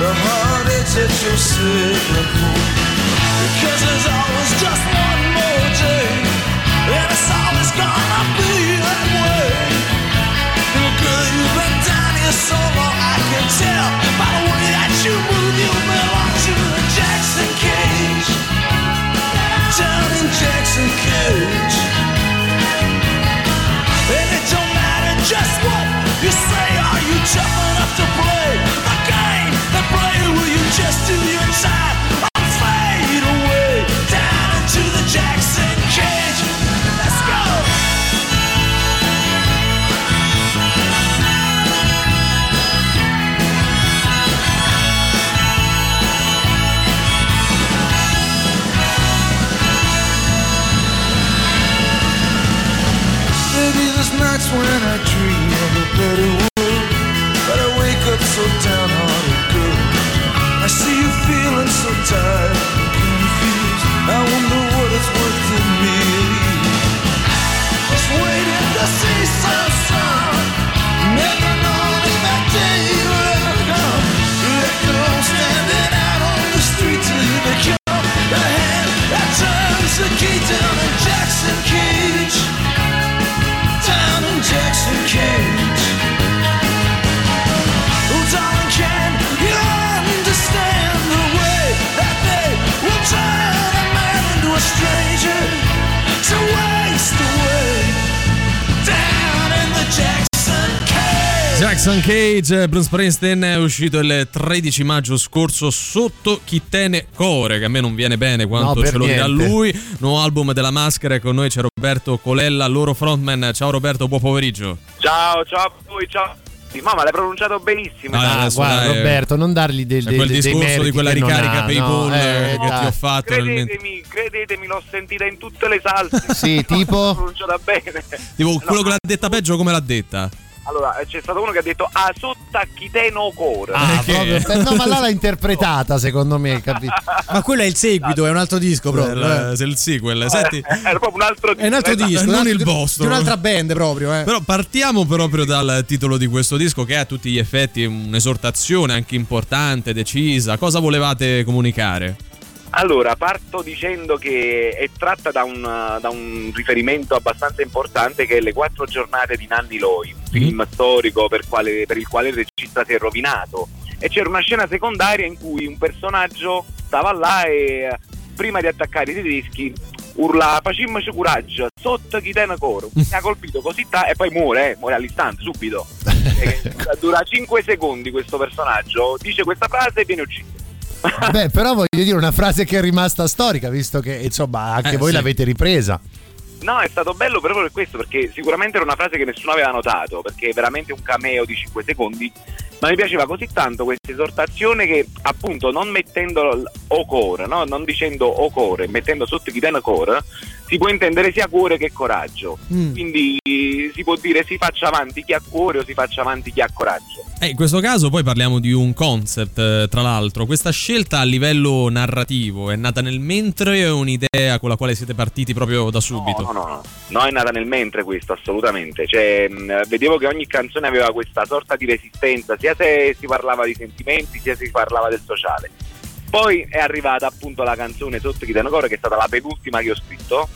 The heart is at your signal Jackson Cage, Bruce Springsteen è uscito il 13 maggio scorso sotto Chi te ne core, che a me non viene bene quanto No, ce lo dirà niente. lui. Nuovo album della maschera e con noi c'è Roberto Colella, loro frontman. Ciao Roberto, buon pomeriggio. Ciao, ciao a voi, ciao. benissimo, ma l'hai pronunciato benissimo. Ah, guarda, dai, Roberto, non dargli del, del, quel dei discorso meriti di quella ricarica ha, PayPal no? Eh, che ti dai. ho fatto. Credetemi, credetemi, l'ho sentita in tutte le salse. Sì, tipo? L'ho pronunciata bene. Tipo, quello che l'ha detta peggio come l'ha detta? Allora, eh, c'è stato uno che ha detto a sotta chiteno core. Ah, proprio per- no, ma là l'ha interpretata, secondo me, capito? Ma quello è il seguito, è un altro disco proprio. eh. Se il sequel, senti. Era proprio un altro È un altro disco, non il vostro. Di un'altra band proprio, eh. Però partiamo proprio dal titolo di questo disco che è a tutti gli effetti un'esortazione anche importante, decisa. Cosa volevate comunicare? Allora, parto dicendo che è tratta da un, da un riferimento abbastanza importante che è Le quattro giornate di Nanni Loi, un film storico per, quale- per il quale il regista si è rovinato. E c'era una scena secondaria in cui un personaggio stava là e eh, prima di attaccare i tedeschi urla facimmoci coraggio, sotto chi te ne coro. Mi ha colpito così ta- e poi muore, eh, muore all'istante, subito. E dura 5 secondi questo personaggio, dice questa frase e viene ucciso. Beh, però voglio dire una frase che è rimasta storica, visto che insomma anche Eh, voi sì. l'avete ripresa. No, è stato bello proprio per questo, perché sicuramente era una frase che nessuno aveva notato, perché è veramente un cameo di 5 secondi, ma mi piaceva così tanto questa esortazione che appunto non mettendo o core, no? non dicendo o core, mettendo sotto chi tiene core, si può intendere sia cuore che coraggio. Mm. Quindi si può dire si faccia avanti chi ha cuore o si faccia avanti chi ha coraggio. Eh, in questo caso poi parliamo di un concept, eh, tra l'altro. Questa scelta a livello narrativo è nata nel mentre o è un'idea con la quale siete partiti proprio da subito? No, no, no, no, è nata nel mentre questo, assolutamente. Cioè, mh, vedevo che ogni canzone aveva questa sorta di resistenza, sia se si parlava di sentimenti, sia se si parlava del sociale. Poi è arrivata appunto la canzone Sotto Chitano Core, che è stata la penultima che ho scritto.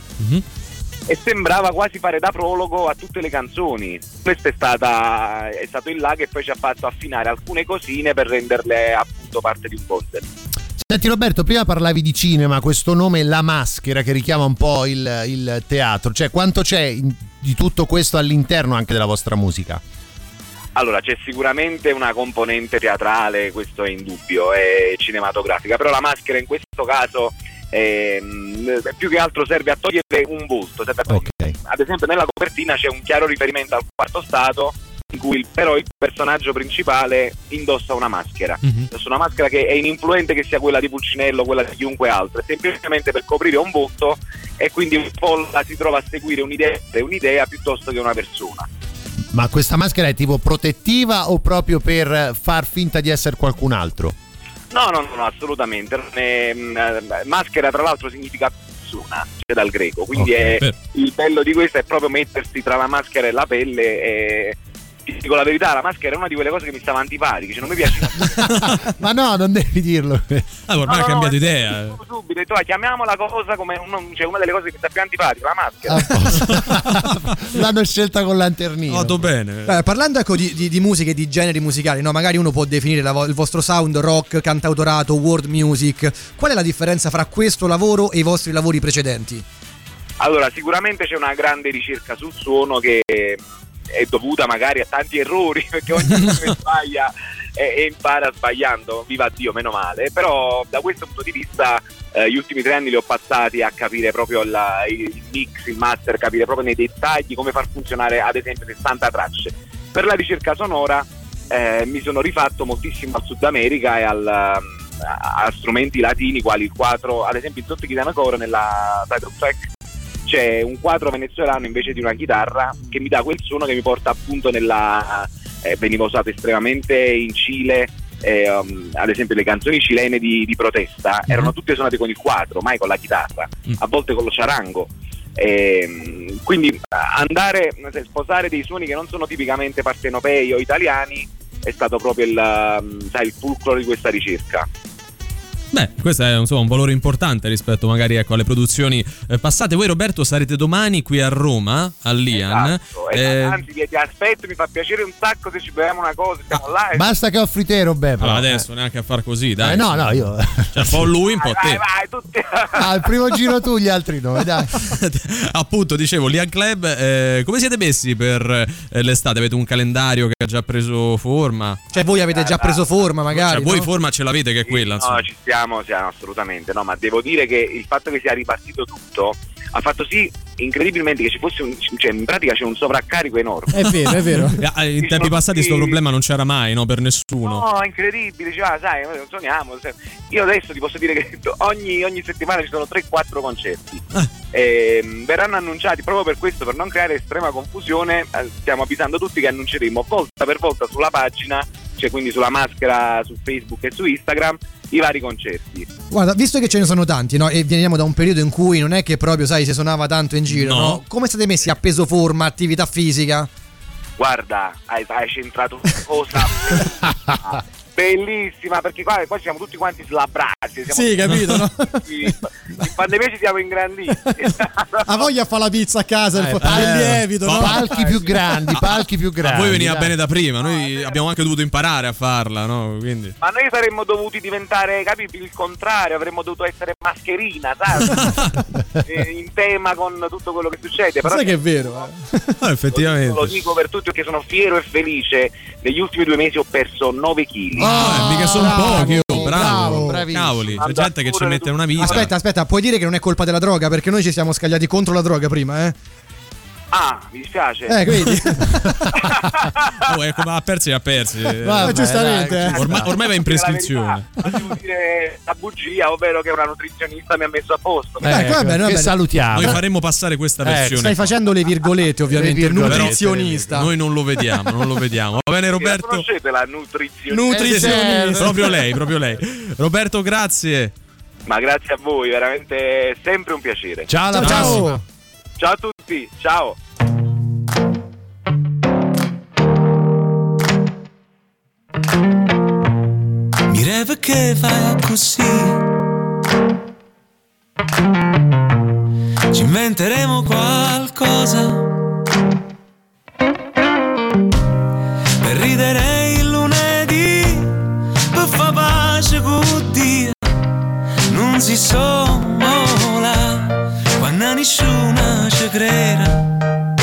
E sembrava quasi fare da prologo a tutte le canzoni. Questo è, stata, è stato il là che poi ci ha fatto affinare alcune cosine per renderle appunto parte di un concept. Senti Roberto, prima parlavi di cinema, questo nome La Maschera che richiama un po' il, il teatro, cioè quanto c'è in- di tutto questo all'interno anche della vostra musica? Allora, c'è sicuramente una componente teatrale, questo è indubbio, e cinematografica, però la maschera in questo caso ehm, più che altro serve a togliere un volto. togliere- Ad esempio nella copertina c'è un chiaro riferimento al quarto stato in cui però il personaggio principale indossa una maschera. Indossa una maschera che è ininfluente che sia quella di Pulcinello o quella di chiunque altro, è semplicemente per coprire un volto e quindi un po' si trova a seguire un'idea, un'idea piuttosto che una persona. Ma questa maschera è tipo protettiva o proprio per far finta di essere qualcun altro? No, no, no, assolutamente. Mm, eh, maschera, tra l'altro, significa persona, cioè dal greco. Quindi Ok, è- il bello di questo è proprio mettersi tra la maschera e la pelle. E ti dico la verità, la maschera è una di quelle cose che mi stava antipatiche, cioè non mi piace Ma no, non devi dirlo. Ah, ormai No, ha no, cambiato no, idea. subito. Ho detto, "Ah, chiamiamola cosa come uno- cioè, una delle cose che mi sta più antipatica, la maschera. L'hanno scelta con lanternino. Fatto bene. Eh, parlando ecco di, di, di musiche, di generi musicali, no? magari uno può definire la vo- il vostro sound rock, cantautorato, world music. Qual è la differenza fra questo lavoro e i vostri lavori precedenti? Allora, sicuramente c'è una grande ricerca sul suono che è dovuta magari a tanti errori, perché ognuno che sbaglia e, e impara sbagliando, viva Dio, meno male. Però da questo punto di vista eh, gli ultimi tre anni li ho passati a capire proprio la- il mix, il master, capire proprio nei dettagli come far funzionare ad esempio 60 tracce. Per la ricerca sonora eh, mi sono rifatto moltissimo al Sud America e al, um, a, strumenti latini quali il 4, ad esempio in Sotto Chitarra Core nella title track c'è un quadro venezuelano invece di una chitarra che mi dà quel suono che mi porta appunto nella eh, veniva usato estremamente in Cile eh, um, ad esempio le canzoni cilene di, di protesta erano tutte suonate con il quadro mai con la chitarra a volte con lo charango. Ehm, quindi andare a sposare dei suoni che non sono tipicamente partenopei o italiani è stato proprio il, um, sai, il fulcro di questa ricerca Beh, questo è insomma, un valore importante rispetto magari ecco, alle produzioni eh, passate. Voi Roberto sarete domani qui a Roma, all'Ian. Esatto, Eh, esatto. anzi ti, ti aspetto mi fa piacere un sacco se ci beviamo una cosa siamo là e Basta che offri te, Roberto. allora adesso neanche a far così, dai. Eh, no, no, io. Cioè, un po' lui, un po' vai, te. vai, tutti Ah, il primo giro tu, gli altri no, dai. Appunto, dicevo, Lian Club, eh, come siete messi per eh, l'estate? Avete un calendario che ha già preso forma? Cioè, voi avete già preso forma, magari. Cioè, voi no? forma ce l'avete che è quella, insomma. No, ci stiamo, siamo assolutamente. No, ma devo dire che il fatto che sia ripartito tutto ha fatto sì incredibilmente che ci fosse un, cioè in pratica c'è un sovraccarico enorme. È vero, è vero. Eh, In tempi passati questo problema non c'era mai, no? Per nessuno. No, incredibile, cioè, ah, sai, non suoniamo. se- Io adesso ti posso dire che ogni, ogni settimana ci sono 3-4 concerti. Ehm, verranno annunciati proprio per questo, per non creare estrema confusione. eh, Stiamo avvisando tutti che annunceremo volta per volta sulla pagina, cioè quindi sulla maschera su Facebook e su Instagram, i vari concerti. Guarda, visto che ce ne sono tanti, no? E veniamo da un periodo in cui non è che proprio, sai, si suonava tanto in giro, No. no? Come siete messi a peso forma, attività fisica? Guarda, hai, hai centrato una cosa bellissima, perché qua, qua siamo tutti quanti slabrati. siamo Sì, capito, no? In pandemia ci siamo ingranditi. Ha voglia a fare la pizza a casa, il, Eh, il eh, lievito, no? palchi più grandi, palchi più A grandi. voi veniva dai. bene da prima, noi abbiamo anche dovuto imparare a farla, no? Quindi. Ma noi saremmo dovuti diventare, capivi, il contrario, avremmo dovuto essere mascherina, sai? Eh, in tema con tutto quello che succede. Però Sai che è vero, eh? Ah, effettivamente. lo dico per tutti perché sono fiero e felice. Negli ultimi due mesi ho perso 9 kg. Eh, mica sono bravo, pochi, oh, bravo. bravissimo. Cavoli, c'è gente che ci mette una vita. Aspetta, aspetta, puoi dire che non è colpa della droga? Perché noi ci siamo scagliati contro la droga prima, eh? Ah, mi dispiace. Eh, vedi? Oh, ecco, ma ha persi, ha persi. Vabbè, giustamente, dai, eh. Ormai, ormai va in prescrizione. Devo dire la bugia, ovvero che una nutrizionista mi ha messo a posto. Eh, ecco, va bene, va che bene. salutiamo. Noi faremmo passare questa Ecco, versione. stai facendo le virgolette, ovviamente. Le virgolette, nutrizionista. Noi non lo vediamo, non lo vediamo. Va bene, La Roberto? conoscete la nutrizionista? Nutrizionista. Proprio lei, proprio lei. Roberto, grazie. Ma grazie a voi, veramente è sempre un piacere. Ciao, alla Ciao, prossima. ciao. Ciao a tutti, ciao. Mire perché fai così. Ci inventeremo qualcosa. Per ridere il lunedì Per far pace con Dio Non si sola Quando nessuno ci crede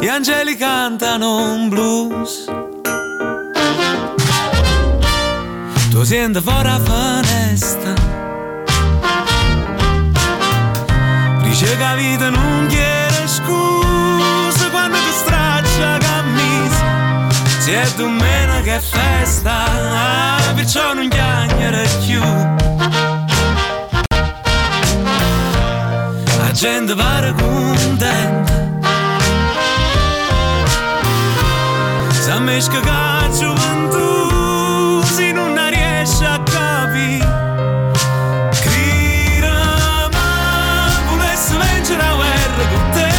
Gli angeli cantano un blues. Tu senti fuori la finestra Dice che la vita non chiede scusa Quando ti straccia la camisa Si è domenica che festa ah, Perciò non chiagnere più. La gente pare contenta a capire Crira ma volesse vincere la guerra con te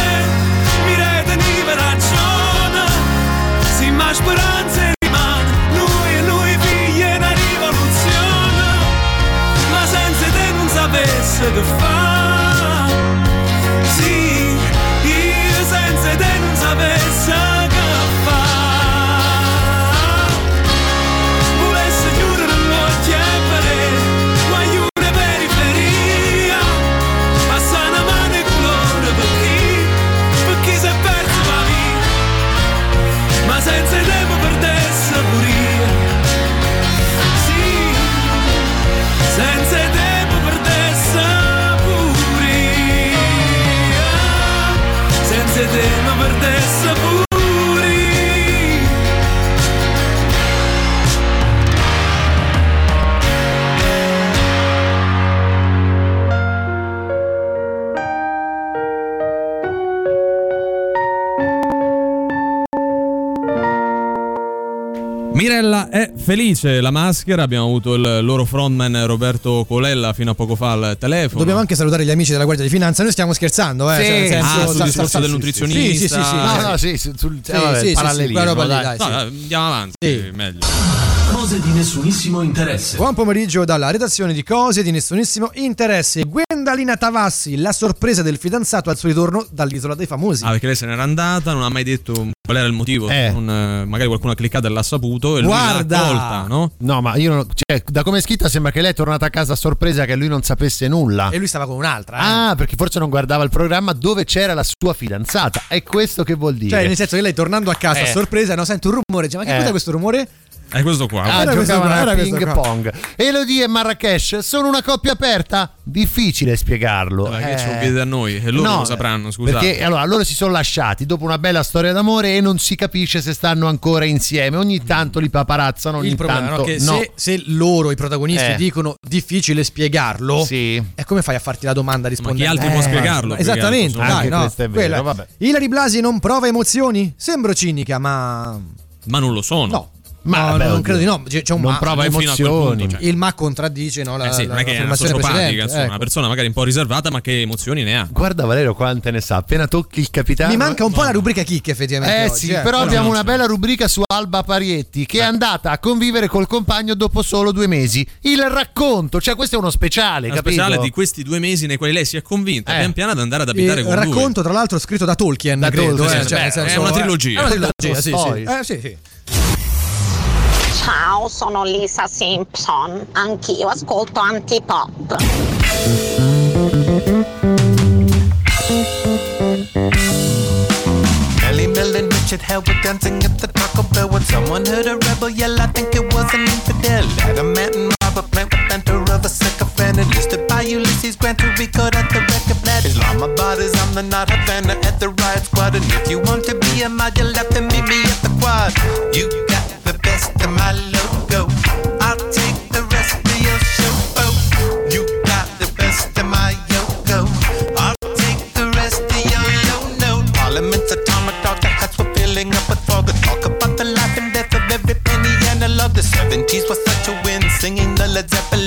Mi reteniva ragione Sì ma speranza rimane Noi e noi è felice, la maschera. Abbiamo avuto il loro frontman Roberto Colella fino a poco fa al telefono. Dobbiamo anche salutare gli amici della Guardia di Finanza. Noi stiamo scherzando, eh. Sì. cioè, nel senso, Ah, sul sta- discorso sta- del sì, nutrizionista. Sì, sì, sì. sì. No, no, sì, sul, Sì, eh, vabbè, sì, sì, sì, parallelismo, dai. dai, No, sì. andiamo avanti, Sì. meglio. Cose di nessunissimo interesse. Buon pomeriggio dalla redazione di Cose di nessunissimo interesse. Gwendalina Tavassi, la sorpresa del fidanzato al suo ritorno dall'isola dei famosi. Ah, perché lei se n'era andata, non ha mai detto qual era il motivo. Non, eh, magari qualcuno ha cliccato e l'ha saputo e lui Guarda! l'ha accolta, no? No, ma io non, cioè, da come è scritta sembra che lei è tornata a casa a sorpresa che lui non sapesse nulla. E lui stava con un'altra. eh. Ah, perché forse non guardava il programma dove c'era la sua fidanzata. È questo che vuol dire. Cioè, nel senso che lei tornando a casa a Eh. sorpresa, no, sente un rumore. Dice, ma che Eh. cos'è questo rumore? È questo qua. Ah, Era questo giocavano qua, a ping qua. pong. Elodie e Marrakesh sono una coppia aperta? Difficile spiegarlo. Vabbè, che Eh, ce lo chiedete a noi? E loro no, lo sapranno, scusate. Perché allora loro si sono lasciati dopo una bella storia d'amore e non si capisce se stanno ancora insieme. Ogni tanto li paparazzano, ogni Il problema tanto no, che no. se, se loro, i protagonisti, Eh. dicono difficile spiegarlo, Sì. e come fai a farti la domanda rispondendo? altri può spiegarlo, Esattamente, altro, dai, Anche no, questo è vero, quella- vabbè. Ilari Blasi non prova emozioni? Sembro cinica, ma Ma non lo sono. No. Ma No, vabbè, non oddio. credo di no. C'è un Non ma- prova non fino a quel emozioni. punto, cioè. Il ma contraddice no, la, Eh sì, non è che è una sociopatica, precedente. insomma, ecco. una persona magari un po' riservata, ma che emozioni ne ha. Guarda Valerio quante ne sa, appena tocchi il capitano. Mi manca un po' la rubrica chicche effettivamente. Eh oggi, sì, eh. però No, abbiamo no, una bella rubrica su Alba Parietti che è andata a convivere col compagno dopo solo due mesi. Il racconto, cioè questo è uno speciale, capito? speciale di questi due mesi nei quali lei si è convinta Eh. pian piano ad andare ad abitare Il con lui. racconto, tra l'altro, scritto da Tolkien, Da credo. Tolkien, eh, sì, cioè, beh, è una eh, trilogia. È una trilogia, sì, sì. Ciao, sono Lisa Simpson. Anch'io ascolto antipop. Melon Richard Hell were dancing at the Taco Bell when someone heard a rebel yell. I think it was an infidel. Adamant and Robert Plant with of a sycophant. Enlisted by Ulysses Grant to record at the record. Islamabad is I'm the not Havana at the riot squad. And if you want to be a mod, you'll have to meet me at the quad. You singing the Led Zeppelin.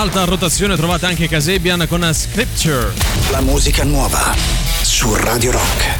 Alta rotazione trovate anche Casebian con Scripture. La musica nuova su Radio Rock.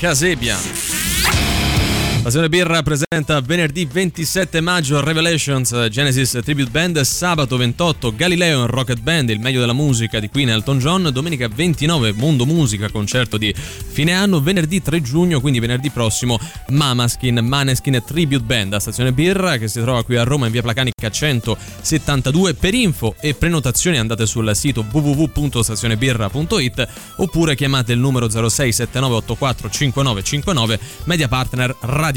Sono i Stazione Birra presenta venerdì 27 maggio Revelations Genesis Tribute Band, sabato 28 Galileo in Rocket Band, il meglio della musica di Queen Elton John, domenica 29 Mondo Musica, concerto di fine anno, venerdì 3 giugno, quindi venerdì prossimo Mamaskin Maneskin Tribute Band a Stazione Birra che si trova qui a Roma in via Placanica 172. Per info e prenotazioni andate sul sito www.stazionebirra.it oppure chiamate il numero 067984 5959 media partner Radio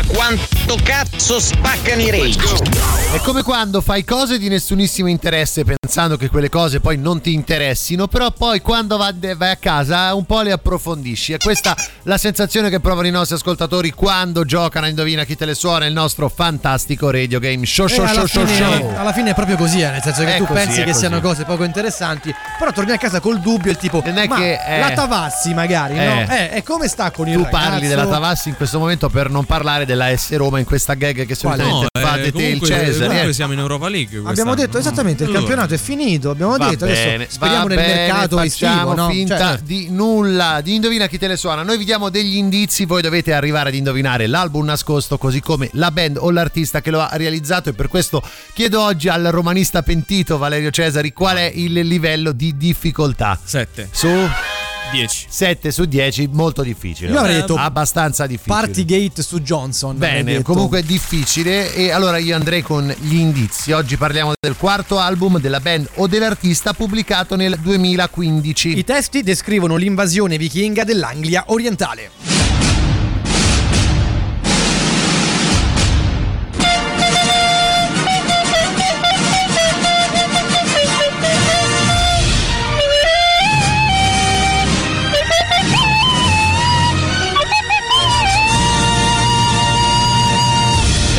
Ma quanto cazzo spaccano i rage? È come quando fai cose di nessunissimo interesse pensando che quelle cose poi non ti interessino, però poi quando va- vai a casa un po' le approfondisci. È questa la sensazione che provano i nostri ascoltatori quando giocano a Indovina chi te le suona il nostro fantastico radio game show show Eh, alla, show show fine, show. alla fine è proprio così, eh, nel senso che È tu così, pensi è che così. siano cose poco interessanti, però torni a casa col dubbio, il tipo, è ma che, eh, la Tavassi magari, eh. no? Eh, e come sta con il Tu ragazzo? parli della Tavassi in questo momento per non parlare della S Roma in questa gag che solitamente No, eh, fate te il comunque- Cesare. comunque eh. siamo in Europa League. Abbiamo quest'anno. detto esattamente, il campionato è finito, abbiamo Va detto, bene, adesso speriamo nel bene, mercato facciamo estivo, no? finta Cioè, di nulla, di indovina chi te le suona. Noi vi diamo degli indizi, voi dovete arrivare ad indovinare l'album nascosto, così come la band o l'artista che lo ha realizzato e per questo chiedo oggi al romanista pentito Valerio Cesari qual è il livello di difficoltà. 7. Su 10. 7 su 10, molto difficile. Io avrei detto abbastanza difficile. Partygate su Johnson. Bene, comunque è difficile e allora io andrei con gli indizi. Oggi parliamo del quarto album della band o dell'artista pubblicato nel 2015. I testi descrivono l'invasione vichinga dell'Anglia orientale.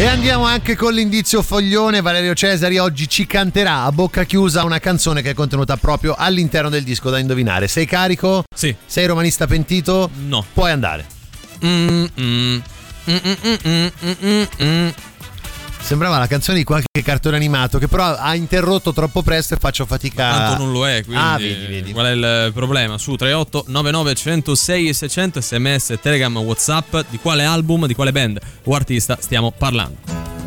E andiamo anche con l'indizio foglione. Valerio Cesari oggi ci canterà a bocca chiusa una canzone che è contenuta proprio all'interno del disco da indovinare. Sei carico? Sì. Sei romanista pentito? No. Puoi andare. Mm, mm. Mm, Sembrava la canzone di qualche cartone animato che però ha interrotto troppo presto e faccio fatica. Tanto non lo è, quindi Ah, vedi, vedi. qual è il problema? Su 38 99 106 e 600 sms, telegram, whatsapp, di quale album, di quale band o artista stiamo parlando?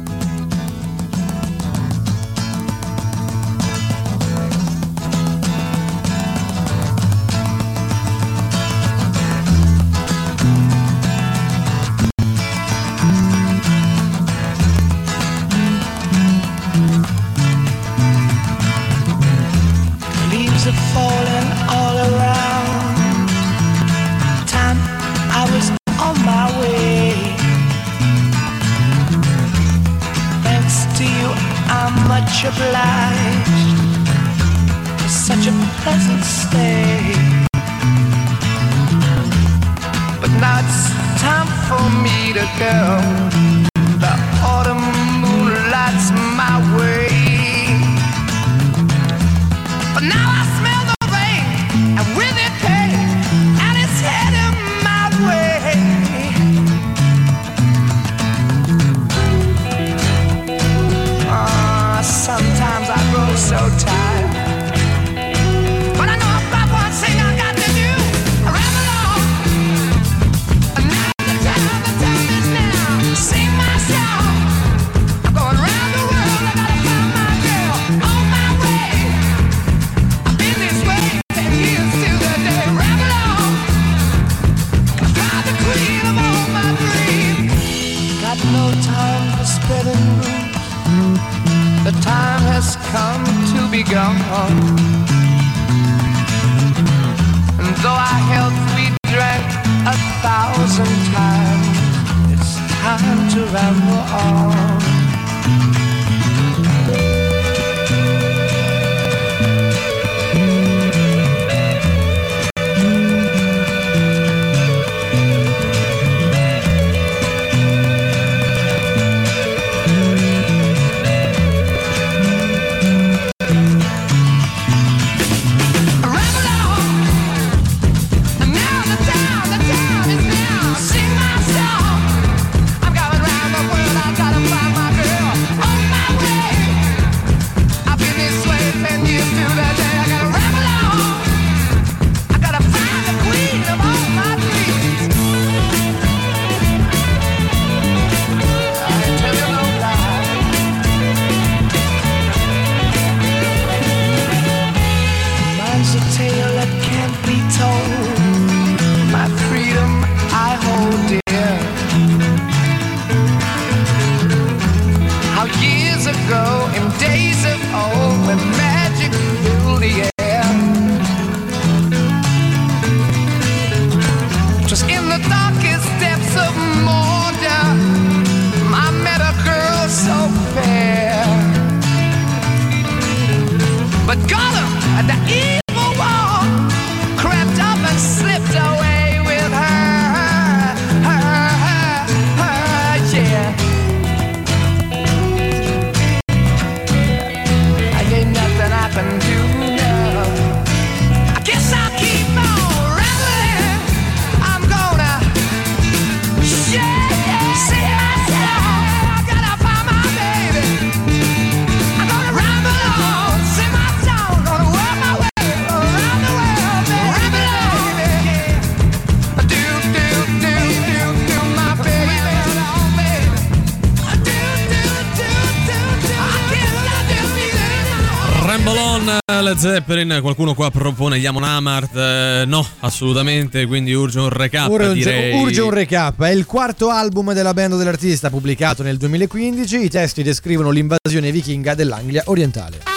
Led Zeppelin, qualcuno qua propone gli Amon Amart, eh, no, assolutamente, quindi urge un recap Urge, urge un recap. È il quarto album della band dell'artista pubblicato nel 2015. I testi descrivono l'invasione vichinga dell'Anglia orientale.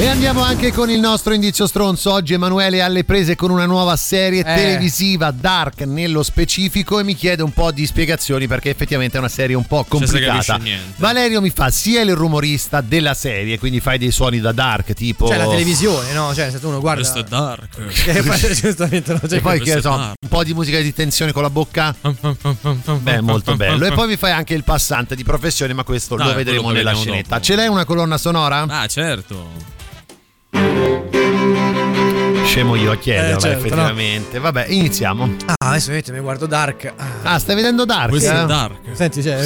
E andiamo anche con il nostro indizio stronzo. Oggi Emanuele è alle prese con una nuova serie Eh. televisiva, Dark nello specifico, e mi chiede un po' di spiegazioni perché effettivamente è una serie un po' complicata. Valerio mi fa sia il rumorista della serie, quindi fai dei suoni da Dark, tipo. Cioè la televisione, no? Cioè, se tu uno guarda. Questo è dark. Che poi, giustamente, no? Cioè, E poi che so, dark. un po' di musica di tensione con la bocca. Beh, molto bello. E poi mi fai anche il passante di professione, ma questo Dai, lo vedremo nella scenetta. dopo. Ce l'hai una colonna sonora? Ah, certo. Scemo io a chiederla, Eh, certo, effettivamente. Vabbè, iniziamo. Ah, adesso vedete, mi guardo Dark. Ah, Ah, stai vedendo Dark? Questo eh? è dark. Senti, cioè.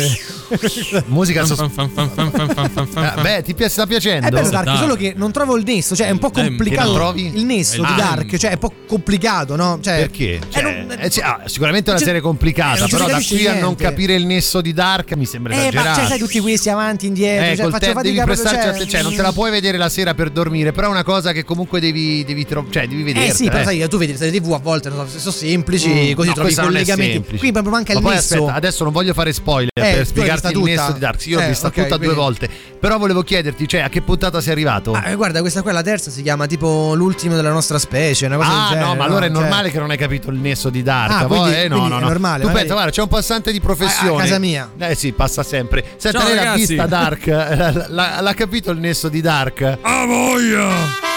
Musica sos- Eh, beh, ti pi- sta piacendo? È bello Dark, Dark. solo che non trovo il nesso, cioè è un po' Eh, complicato. non trovi? Il nesso Eh, di ah, Dark, cioè è un po' complicato, no? Cioè, Perché? Cioè, non- eh, sì, ah, sicuramente è una Cioè, serie eh, complicata, non però da qui a non capire il nesso di Dark mi sembra Eh, ma esagerato. cioè, sai tutti questi avanti, indietro, Eh, cioè, col faccio tempo devi proprio, prestarci cioè, cioè, non te la puoi vedere la sera per dormire, però è una cosa che comunque devi, devi, tro- cioè, devi vedere. Eh sì, però sai, tu vedi le serie TV a volte non so, sono semplici, così trovi i collegamenti. Qui proprio manca Ma il poi nesso. aspetta, adesso non voglio fare spoiler Eh, per spiegarti il nesso di Dark. Io l'ho Eh, vista ok, tutta due quindi- volte. Però volevo chiederti, cioè, a che puntata sei arrivato? Ah, eh, guarda, questa qua è la terza, si chiama tipo l'ultimo della nostra specie, una cosa del Ah, genere. no, ma allora è Cioè- normale che non hai capito il nesso di Dark. Ah, Poi, quindi- eh, no, quindi no, è no. normale, Tu magari- pensa, guarda, c'è un passante di professione. A- a casa mia. Eh sì, passa sempre. Senta, Ciao, lei l'ha ragazzi. vista Dark? L'ha, capito il nesso di Dark? Ah, voglia!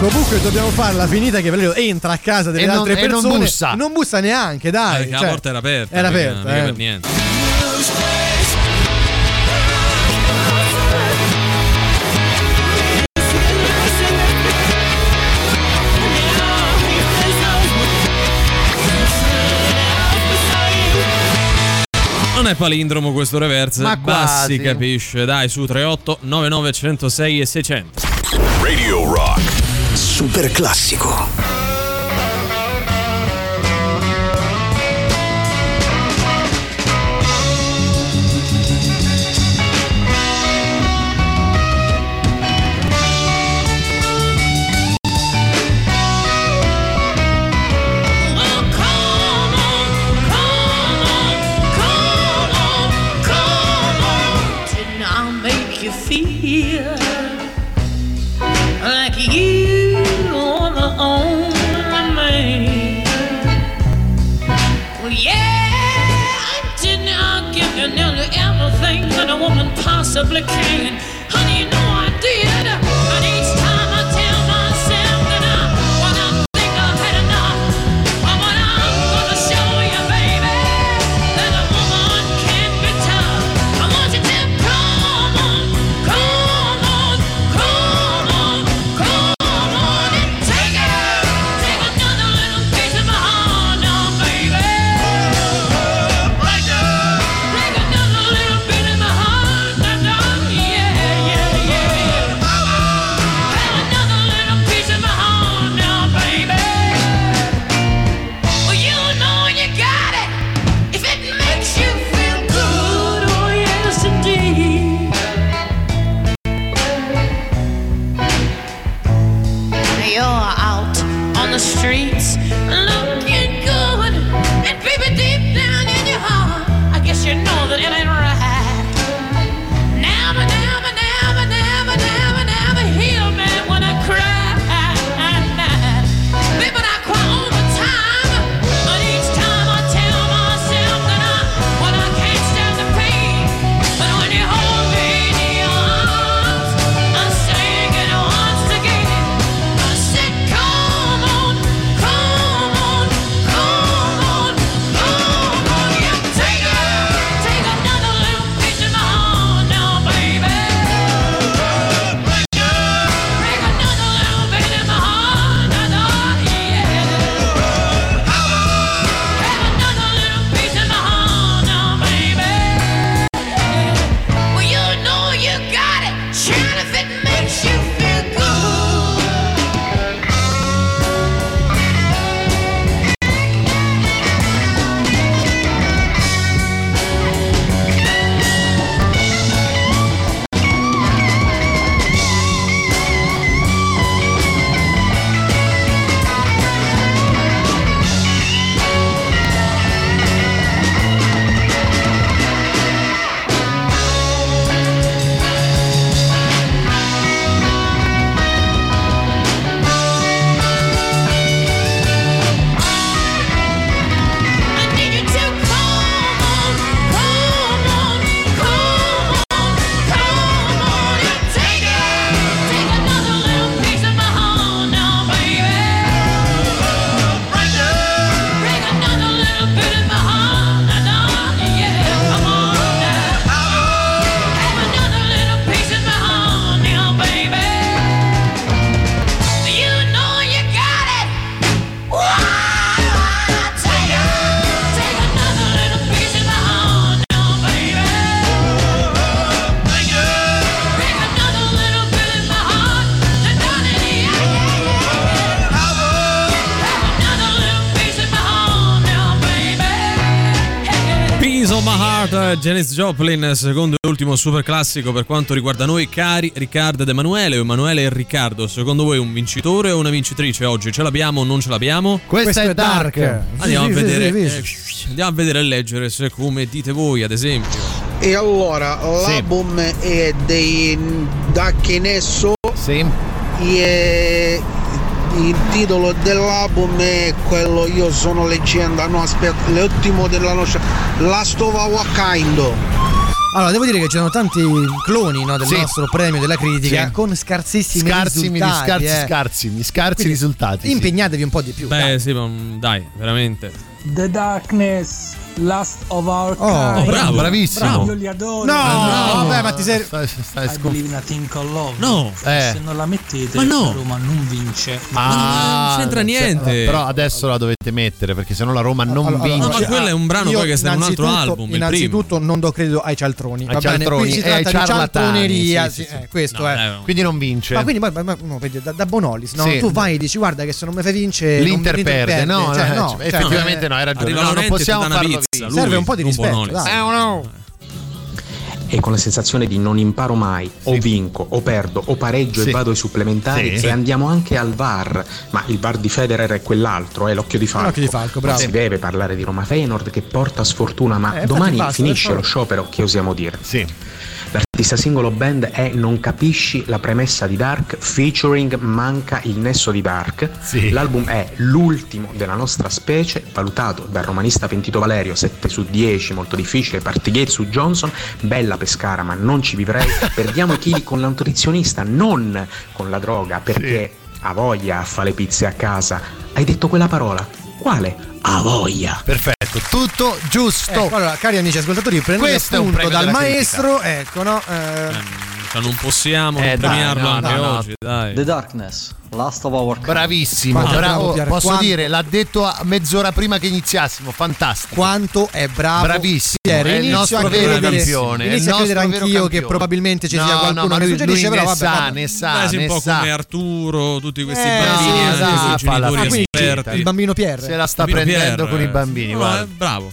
Comunque dobbiamo farla finita che Valerio entra a casa delle E non- altre e non persone. bussa. Non bussa neanche, dai. Eh, Perché cioè, la porta era aperta. Era aperta, mica eh. per niente. Non è palindromo questo reverse, Ma quasi. si capisce. Dai, su 38 9906 e 600. Radio Rock. Super classico. supplicating. Janis Joplin, secondo e ultimo super classico per quanto riguarda noi, cari Riccardo ed Emanuele, o Emanuele e Riccardo. Secondo voi un vincitore o una vincitrice oggi? Ce l'abbiamo o non ce l'abbiamo? Questa è Dark. Andiamo a Sì, sì, vedere, sì, eh, andiamo a vedere e leggere se come dite voi, ad esempio. E allora, l'album è dei Duck Nesso. Sì. E il titolo dell'album è quello Io sono leggenda. No, aspetta, l'ultimo della nostra. Last of Our Kind. Allora, devo dire che c'erano tanti cloni no, del Sì. nostro premio della critica Sì. con scarsissimi Scarsimi, risultati. scarsi, eh. scarsimi, scarsi Quindi risultati. sì. Impegnatevi un po' di più. Beh, sì, ma, mm, dai, veramente. The Darkness, Last of Our Oh, Kind. bravo, bravissimo. Io li adoro. No, Ah, vabbè, ma ti sei. Stai, stai I scom- believe in a thing called love. No. Eh. Se non la mettete, Ma no. la Roma non vince. Ah, non c'entra cioè, niente. Però adesso la dovete mettere perché sennò la Roma non Allora, vince. No, ma quello è un brano Io poi che sta in un altro innanzitutto- album, il Innanzitutto non do credo ai cialtroni. Ai cialtroni si e tratta di cialtroneria. sì, sì, sì, eh, questo No, è. dai, Quindi non vince. Ma quindi ma, ma- ma- vedi, da, da Bonolis, no? Sì. Tu vai e dici guarda che se non mi fai vincere L'Inter perde, no, Cioè, no, no, cioè, cioè, effettivamente eh, no, hai ragione. No, non possiamo farlo lui, Serve un po' di rispetto. Eh, no. E con la sensazione di non imparo mai, o vinco, o perdo, o pareggio Sì. e vado ai supplementari Sì. e andiamo anche al VAR. Ma il VAR di Federer è quell'altro, è l'occhio di Falco. L'occhio di Falco, bravo. Non si deve parlare di Roma Feyenoord che porta sfortuna, ma Eh, infatti domani basta, finisce lo favore. sciopero, che osiamo dire? Sì. L'artista singolo band è Non capisci la premessa di Dark, featuring Manca il nesso di Dark. Sì. L'album è l'ultimo della nostra specie, valutato dal romanista Pentito Valerio 7 su 10, molto difficile, Partigate su Johnson, bella Pescara ma non ci vivrei, perdiamo i chili con la nutrizionista, non con la droga, perché ha voglia a fare le pizze a casa. Hai detto quella parola? Quale? Ha voglia. Perfetto, tutto giusto. Ecco, allora, cari amici ascoltatori, prendete Questo appunto dal maestro, ecco, no? eh, Cioè, non possiamo Eh, non dai, premiarlo no, anche no, no. oggi, dai. The Darkness, Last of Our Kind. Bravissimo, Quanto bravo. Posso quanto- dire, l'ha detto a mezz'ora prima che iniziassimo. Fantastico. quanto è bravo Bravissimo, Pier, è il inizio nostro a vero credere, campione, inizio a credere anch'io che campione. probabilmente ci No, sia no, qualcuno ma che lui- suggerisce, lui però ne vabbè, sa, vabbè. ne sa, sì, un ne po' sa. come Arturo, tutti questi Eh, bambini, sì, anche esatto, i esperti. il bambino Pier. Se la sta prendendo Pier, con i eh. bambini, No, guarda. eh, bravo.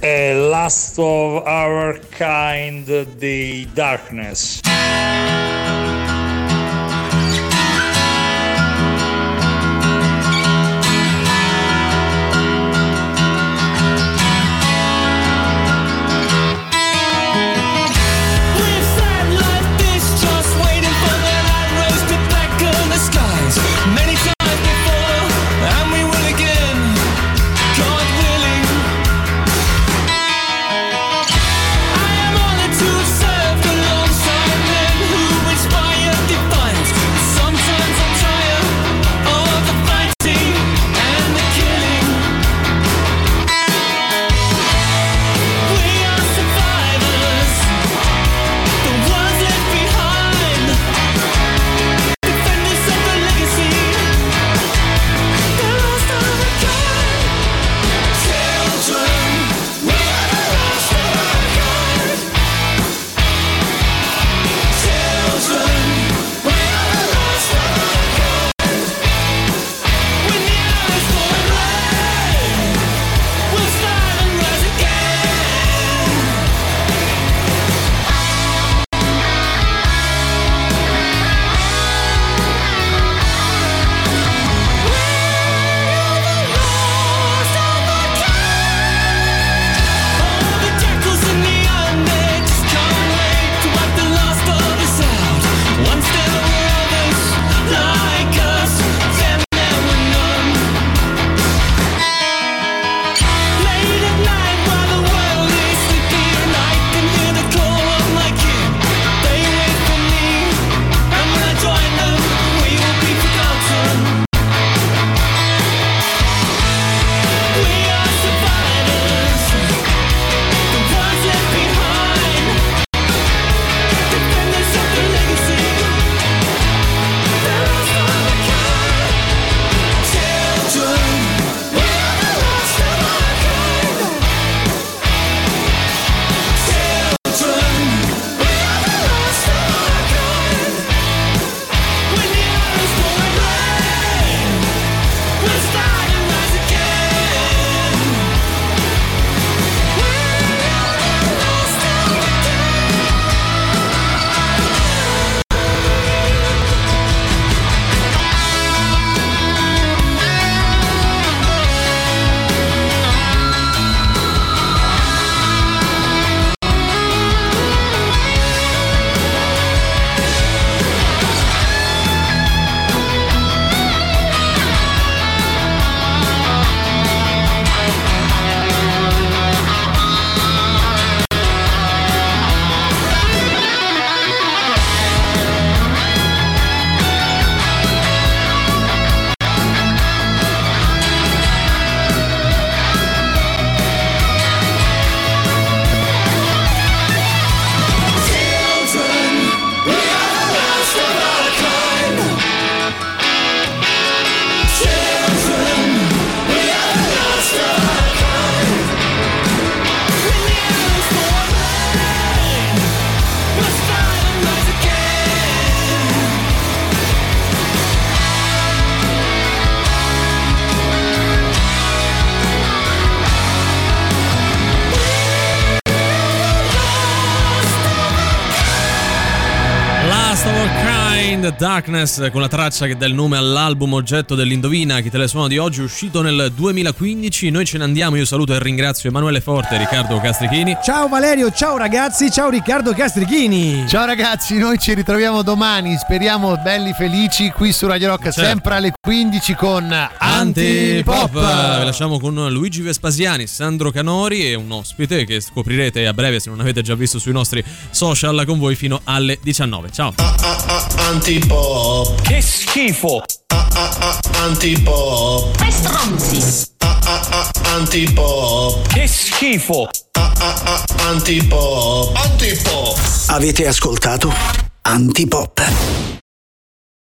È Last of Our Kind di Darkness. Darkness, con la traccia che dà il nome all'album oggetto dell'Indovina, chi te le suona di oggi, uscito nel 2015. Noi ce ne andiamo, io saluto e ringrazio Emanuele Forte e Riccardo Castrichini. Ciao Valerio, ciao ragazzi, ciao Riccardo Castrichini. Ciao ragazzi, noi ci ritroviamo domani, speriamo belli felici qui su Radio Rock, Certo. sempre alle 15 con Antipop! Antipop. Vi lasciamo con Luigi Vespasiani, Sandro Canori e un ospite che scoprirete a breve se non avete già visto sui nostri social con voi fino alle 19. Ciao! Antipop. Che schifo. Antipop. Che stronzi. Antipop. Che schifo. Antipop. Antipop. Avete ascoltato Antipop.